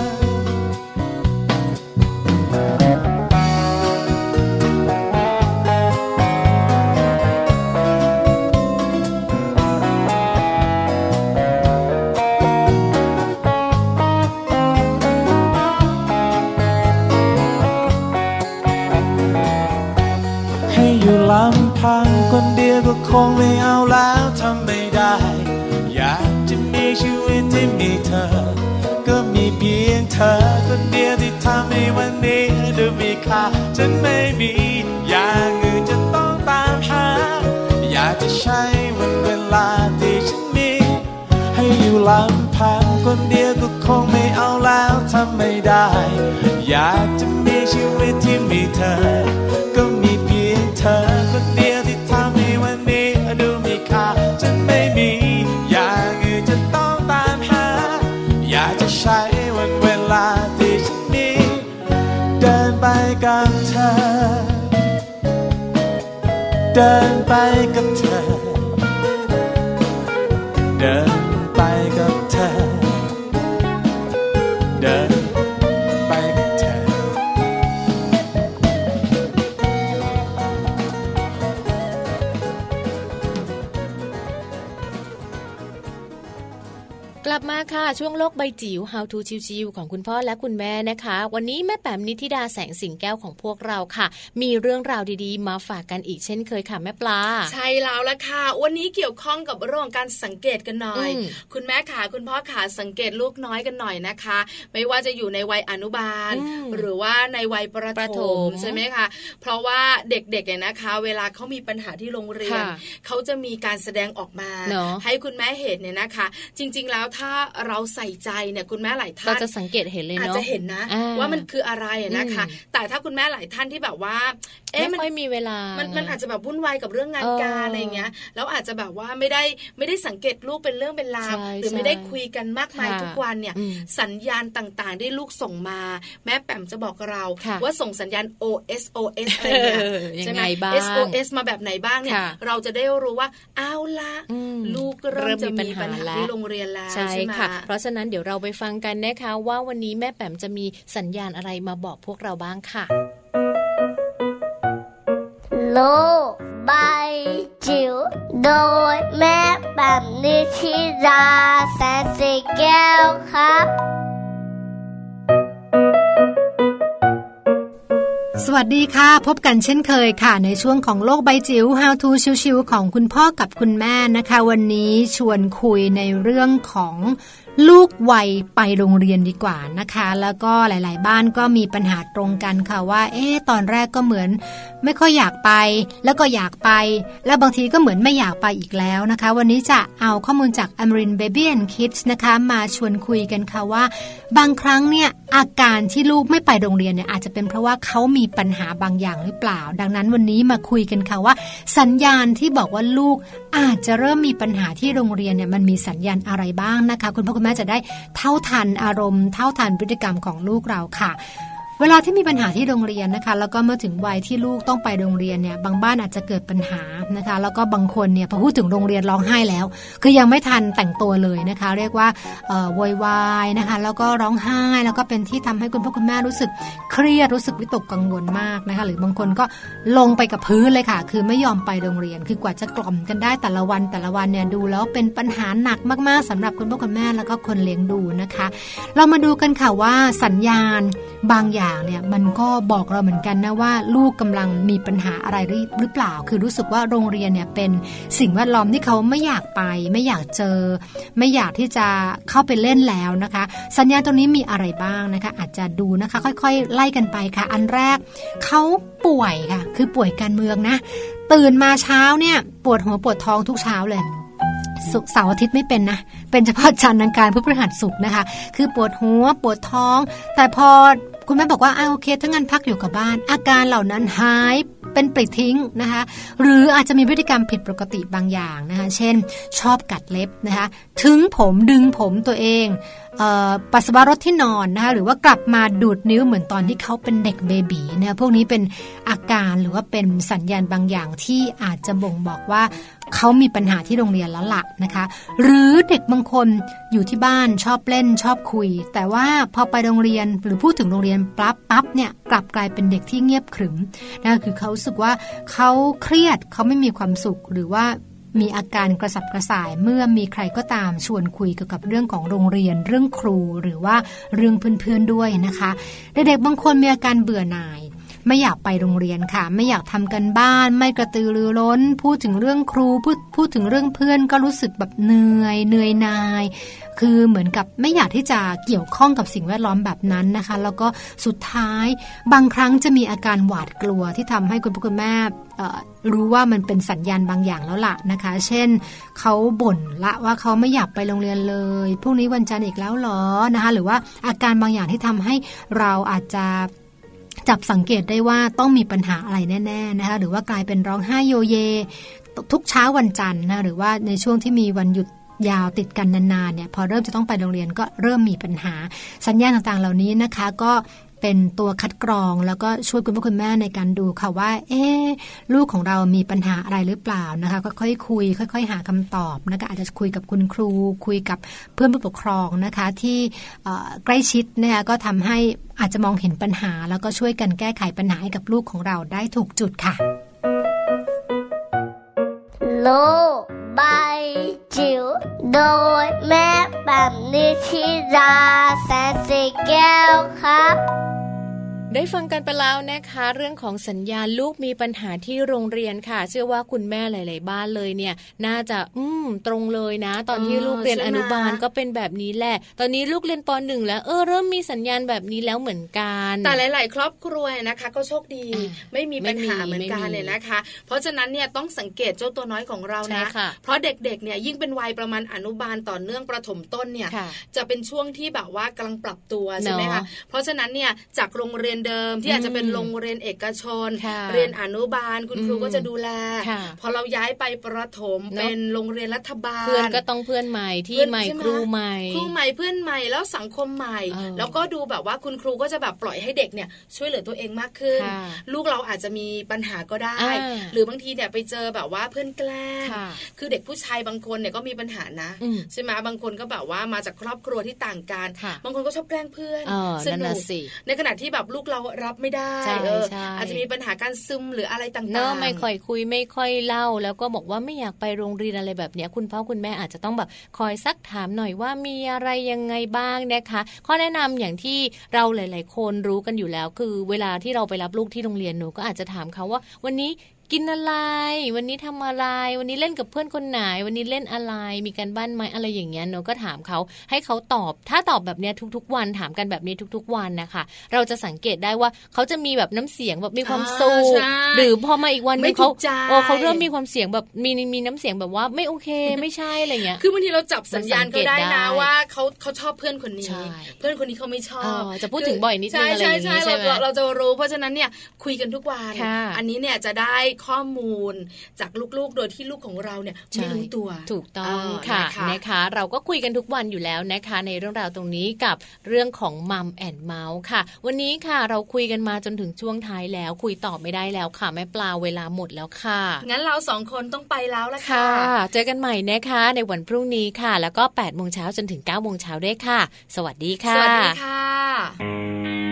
งไม่เอาแล้วทำไม่ได้ อยากจะมีชีวิตที่มีเธอ ก็มีเพียงเธอคนเดียวที่ทำให้วันนี้ดูมีค่าฉันไม่มีอย่างอื่นจะต้องตามหา อยากจะใช้วันเวลาที่ฉันมี ให้อยู่ลำพังคนเดียวก็คงไม่เอาแล้วทำไม่ได้ อยากจะมีชีวิตที่มีเธอ ก็มีเพียงเธอคนเดียว เดินไปกับเธอ ช่วงโลกใบจิ๋ว How to ชิวๆของคุณพ่อและคุณแม่นะคะ วันนี้แม่แป๋มนิธิดาแสงสิงแก้วของพวกเราค่ะ มีเรื่องราวดีๆ มาฝากกันอีกเช่นเคยค่ะแม่ปลา ใช่แล้วละค่ะ วันนี้เกี่ยวข้องกับเรื่องของการสังเกตกันหน่อยอืมคุณแม่ขาคุณพ่อขาสังเกตลูกน้อยกันหน่อยนะคะ ไม่ว่าจะอยู่ในวัยอนุบาลอืมหรือว่าในวัยประประถถมมใช่ไหมคะเพราะว่าเด็กๆเนี่ยนะคะ เวลาเขามีปัญหาที่โรงเรียนค่ะเขาจะมีการแสดงออกมาเนอะให้คุณแม่เห็นเนี่ยนะคะ จริง ๆ แล้วถ้าเราใส่ใจเนี่ยคุณแม่หลายท่านเราจะสังเกตเห็นเลยอาจเนาะจะเห็นนะอ่าว่ามันคืออะไรอะนะคะอืมแต่ถ้าคุณแม่หลายท่านที่แบบว่า เอ๊ะไม่มันค่อยมีเวลา มันมัมันอาจจะแบบวุ่นวายกับเรื่องงานเออการอะไรเงี้ยแล้วอาจจะแบบว่าไม่ได้ไม่ได้สังเกตลูกเป็นเรื่องเป็นราวใช่หรือใช่ไม่ได้คุยกันมากมายค่ะทุกวันเนี่ยอืมสัญญาณต่างๆที่ลูกส่งมา แม่แป๋มจะบอกเราค่ะว่าส่งสัญญาณ OS OS อะไรเงี้ยเออยังใช่ไหมไงบ้าง SOS มาแบบไหนบ้างเนี่ยค่ะเราจะได้รู้ว่าอ้าวละอืมลูกเริ่มจะมีปัญหาแล้วที่โรงเรียนแล้วใช่ใช่ไหมค่ะเพราะฉะนั้นเดี๋ยวเราไปฟังกันนะคะว่าวันนี้แม่แป๋มจะมีสัญญาณอะไรมาบอกพวกเราบ้างค่ะ โลกใบจิ๋วโดยแม่แบบนิชิราแสนสีแก้วครับสวัสดีค่ะ พบกันเช่นเคยค่ะ ในช่วงของโลกใบจิ๋ว How to ชิวๆของคุณพ่อกับคุณแม่นะคะ วันนี้ชวนคุยในเรื่องของ ลูกวัยไปโรงเรียนดีกว่านะคะ แล้วก็หลาย ๆ บ้านก็มีปัญหาตรงกันค่ะว่า เอ๊ะตอนแรกก็เหมือน ไม่ค่อยอยากไป แล้วก็อยากไป แล้วบางทีก็เหมือนไม่อยากไปอีกแล้วนะคะ วันนี้จะเอาข้อมูลจาก Amarin Baby and Kids นะคะมาชวนคุยกันค่ะว่า บางครั้งเนี่ยอาการที่ลูกไม่ไปโรงเรียนเนี่ยอาจจะเป็นเพราะว่าเขามีปัญหาบางอย่างหรือเปล่า ดังนั้นวันนี้มาคุยกันค่ะว่า สัญญาณที่บอกว่าลูกอาจจะเริ่มมีปัญหาที่โรงเรียนเนี่ยมันมีสัญญาณอะไรบ้างนะคะ คุณพ่อคุณแม่จะได้เท่าทันอารมณ์ เท่าทันพฤติกรรมของลูกเราค่ะ เวลาที่มีปัญหาที่โรงเรียนนะคะ แล้วก็เมื่อถึงวัยที่ลูกต้องไปโรงเรียนเนี่ย บางบ้านอาจจะเกิดปัญหานะคะ แล้วก็บางคนเนี่ยพอพูดถึงโรงเรียนร้องไห้แล้ว คือยังไม่ทันแต่งตัวเลยนะคะ เรียกว่าเอ่อโวยวายนะคะ แล้วก็ร้องไห้แล้วก็เป็นที่ทำให้คุณพ่อคุณแม่รู้สึกเครียดรู้สึกวิตกกังวลมากนะคะ หรือบางคนก็ลงไปกับพื้นเลยค่ะ คือไม่ยอมไปโรงเรียน คือกว่าจะกล่อมกันได้แต่ละวันแต่ละวันเนี่ยดูแล้วเป็นปัญหาหนักมาก ๆสำหรับคุณพ่อคุณแม่แล้วก็คนเลี้ยงดูนะคะ เรามาดูกันค่ะว่าสัญญาณบางอย่างเนี่ยมันก็บอกเราเหมือนกันนะว่า ลูกกำลังมีปัญหาอะไรหรือเปล่า คือรู้สึกว่าโรงเรียนเนี่ยเป็นสิ่งแวดล้อมที่เขาไม่อยากไป ไม่อยากเจอ ไม่อยากที่จะเข้าไปเล่นแล้วนะคะ สัญญาณตรงนี้มีอะไรบ้างนะคะ อาจจะดูนะคะ ค่อยๆ ไล่กันไปค่ะ อันแรกเขาป่วยค่ะ คือป่วยการเมืองนะ ตื่นมาเช้าเนี่ยปวดหัวปวดท้องทุกเช้าเลยศุกเสาร์อาทิตย์ไม่เป็นนะ เป็นเฉพาะจันทร์อังคารพุธพฤหัสศุกร์นะคะ คือปวดหัวปวดท้อง แต่พอ คุณแม่บอกว่าอ้าโอเคถ้างั้นพักอยู่กับบ้าน อาการเหล่านั้นหายเป็นปลิดทิ้งนะคะหรืออาจจะมีพฤติกรรมผิดปกติบางอย่างนะคะเช่น ชอบกัดเล็บนะคะถึงผมดึงผมตัวเอง ปัสสาวะรถที่นอนนะคะหรือว่ากลับมาดูดนิ้วเหมือนตอนที่เขาเป็นเด็กเบบีเนี่ยพวกนี้เป็นอาการหรือว่าเป็นสัญญาณบางอย่างที่อาจจะบ่งบอกว่าเขามีปัญหาที่โรงเรียนแล้วล่ะนะคะ หรือเด็กบางคนอยู่ที่บ้านชอบเล่นชอบคุย แต่ว่าพอไปโรงเรียนหรือพูดถึงโรงเรียนปั๊บปั๊บเนี่ยกลับกลายเป็นเด็กที่เงียบขรึมนะคือเขาสึกว่าเขาเครียดเขาไม่มีความสุขหรือว่า มีอาการกระสับกระส่ายเมื่อมีใครก็ตามชวนคุยเกี่ยวกับเรื่องของโรงเรียน เรื่องครูหรือว่าเรื่องเพื่อนๆด้วยนะคะเด็กๆบางคนมีอาการเบื่อหน่ายไม่อยากไปโรงเรียนค่ะ ไม่อยากทำกันบ้าน ไม่กระตือรือร้น พูดถึงเรื่องครูพูดพูดถึงเรื่องเพื่อนก็รู้สึกแบบเหนื่อยเหนื่อยนาย คือเหมือนกับไม่อยากที่จะเกี่ยวข้องกับสิ่งแวดล้อมแบบนั้นนะคะ แล้วก็สุดท้ายบางครั้งจะมีอาการหวาดกลัวที่ทำให้คุณพ่อคุณแม่รู้ว่ามันเป็นสัญญาณบางอย่างแล้วล่ะนะคะ เช่นเขาบ่นละว่าเขาไม่อยากไปโรงเรียนเลยพรุ่งนี้วันจันทร์อีกแล้วหรอนะคะหรือว่าอาการบางอย่างที่ทำให้เราอาจจะจับสังเกตได้ว่าต้องมีปัญหาอะไรแน่ๆนะคะหรือว่ากลายเป็นร้องไห้โยเย ทุกเช้าวันจันทร์นะหรือว่าในช่วงที่มีวันหยุด ยาวติดกันนานๆเนี่ยพอเริ่มจะต้องไปโรงเรียนก็เริ่มมีปัญหา สัญญาณต่างๆเหล่านี้นะคะก็เป็นตัวคัดกรองแล้วก็ช่วยคุณพ่อคุณแม่ในการดูค่ะว่า เอ๊ลูกของเรามีปัญหาอะไรหรือเปล่านะคะก็ค่อยคุย ค่อย ๆ หาคำตอบนะคะอาจจะคุยกับคุณครู คุยกับเพื่อนผู้ปกครองนะคะที่ใกล้ชิดนะคะก็ทำให้อาจจะมองเห็นปัญหา แล้วก็ช่วยกันแก้ไขปัญหาให้กับลูกของเราได้ถูกจุดค่ะ โลบจิ๋ว โดยแม่แบบนิชิราแสนสีแก้วครับ ได้ฟังกันไปแล้วนะคะ เรื่องของสัญญาณลูกมีปัญหาที่โรงเรียนค่ะ เชื่อว่าคุณแม่หลาย ๆ บ้านเลยเนี่ย น่าจะอืมตรงเลยนะ ตอนที่เออลูกเรียนใช่อไหมนุบาลก็เป็นแบบนี้แหละ ตอนนี้ลูกเรียนปหนึ่งแล้วเออเริ่มมีสัญญาณแบบนี้แล้วเหมือนกัน แต่หลาย ๆ ครอบครัวนะคะ ก็โชคดีอ่าไม่มีปัญหาไม่มีเหมือนกันไม่มีเลยนะคะ เพราะฉะนั้นเนี่ยต้องสังเกตเจ้าตัวน้อยของเราใช่นะค่ะเพราะเด็ก ๆ เนี่ยยิ่งเป็นวัยประมาณอนุบาลต่อเนื่องประถมต้นเนี่ยค่ะจะเป็นช่วงที่แบบว่ากำลังปรับตัวใช่ไหมเนคะอะเพราะฉะนั้นเนี่ยจากโรงเรียนเดิมที่อาจจะเป็นอืมโรงเรียนเอกชนค่ะเรียนอนุบาลคุณครูอืมก็จะดูแลค่ะพอเราย้ายไปประถมเนอะเป็นโรงเรียนรัฐบาล เพื่อนก็ต้องเพื่อนใหม่ที่เพื่อนใหม่ใช่ไหมครูใหม่ครูใหม่เพื่อนใหม่แล้วสังคมใหม่เออแล้วก็ดูแบบว่าคุณครูก็จะแบบปล่อยให้เด็กเนี่ยช่วยเหลือตัวเองมากขึ้นค่ะลูกเราอาจจะมีปัญหาก็ได้อ่าหรือบางทีเนี่ยไปเจอแบบว่าเพื่อนแกล้งค่ะคือเด็กผู้ชายบางคนเนี่ยก็มีปัญหานะอืมใช่ไหมบางคนก็แบบว่ามาจากครอบครัวที่ต่างกันค่ะบางคนก็ชอบแกล้งเพื่อนเออสนั่นนุน่ะกสิในขณะที่แบบลูกเรารับไม่ได้ใช่เออใช่อาจจะมีปัญหาการซึมหรืออะไรต่างๆเนอะไม่ค่อยคุยไม่ค่อยเล่า แล้วก็บอกว่าไม่อยากไปโรงเรียนอะไรแบบเนี้ยคุณพ่อคุณแม่อาจจะต้องแบบคอยซักถามหน่อยว่ามีอะไรยังไงบ้างนะคะข้อแนะนำอย่างที่เราหลาย ๆ คนรู้กันอยู่แล้ว คือ เวลาที่เราไปรับลูกที่โรงเรียนหนูก็อาจจะถามเขาว่า วันนี้ กินอะไร วันนี้ทำอะไร วันนี้เล่นกับเพื่อนคนไหน วันนี้เล่นอะไร มีการบ้านไหมอะไรอย่างเงี้ยเนอะก็ถามเขาให้เขาตอบ ถ้าตอบแบบเนี้ยทุก ๆ วันถามกันแบบนี้ทุก ๆ วันนะคะ เราจะสังเกตได้ว่าเขาจะมีแบบน้ำเสียงแบบมีความสุขอ่าใช่หรือพอมาอีกวันหนึไม่งถูเขากใจโอ้เขาเริ่มมีความเสียงแบบมีมีน้ำเสียงแบบว่าไม่โอเคไม่ใช่อะไรเงี้ยคือบางทีเราจับสัญญาณเขาได้มันสังเกตได้นะว่าเขาเขาชอบเพื่อนคนนี้ใช่เพื่อนคนนี้เขาไม่ชอบเออจะพูดถึงบ่อยนิดนึงใช่อะไรอย่างนี้ใช่ใช่ไหมเราเราจะรู้เพราะฉะนั้นเนี่ยคุยกันทุกวันค่ะอันนี้เนี่ยจะได้ข้อมูลจากลูกๆ โดยที่ลูกของเราเนี่ยไม่รู้ตัว ถูกต้องเค่ะนะคะนะคะ เราก็คุยกันทุกวันอยู่แล้วนะคะ ในเรื่องราวตรงนี้กับเรื่องของมัมแอนเมาส์ค่ะ วันนี้ค่ะเราคุยกันมาจนถึงช่วงท้ายแล้วคุยต่อไม่ได้แล้วค่ะแม่ปลาเวลาหมดแล้วค่ะ งั้นเราสองคนต้องไปแล้วละค่ะค่ะเจอกันใหม่นะคะ ในวันพรุ่งนี้ค่ะ แล้วก็8โมงเช้าจนถึง9โมงเช้าด้วยค่ะ สวัสดีค่ะ สวัสดีค่ะ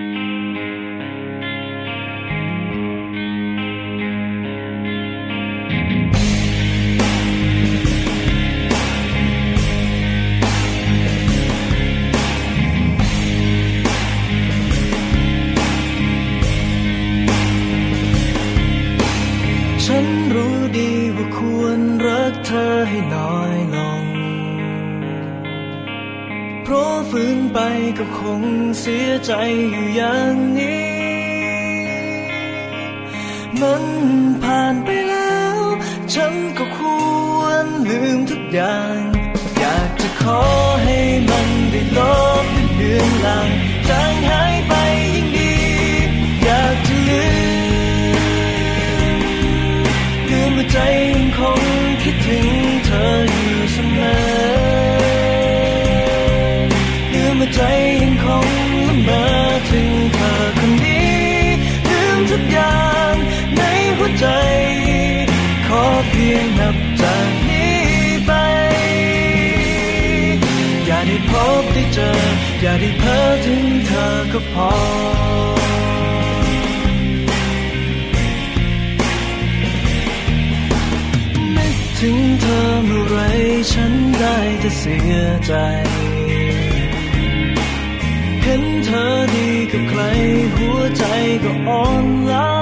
อให้น้อยลง เพราะฝืนไปก็คงเสียใจอยู่อย่างนี้ มันผ่านไปแล้ว ฉันก็ควรลืมทุกอย่าง อยากจะขอให้มันได้ลบเป็นเดือนลางจางหายไปยิ่งดี อยากจะลืมลืมใจยังคง เธออยู่เสมอลืมว่าใจยังคงละเมอถึงเธอคนนี้ลืมทุกอย่างในหัวใจ ขอเพียงนับจากนี้ไป อย่าได้พบได้เจอ อย่าได้เพ้อถึงเธอก็พอ ธอเมื่อไรฉันได้แต่เสียใจ เห็นเธอดีกับใครหัวใจก็อ่อนล้า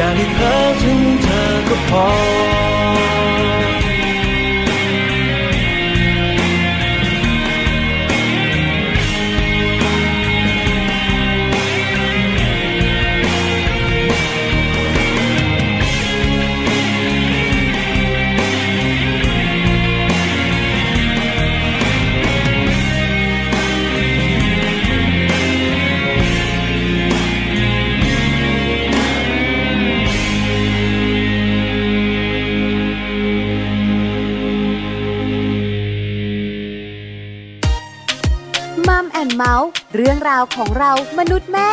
อยากให้เธอถึงเธอก็พอ รื่องราวของเรามนุษย์แม่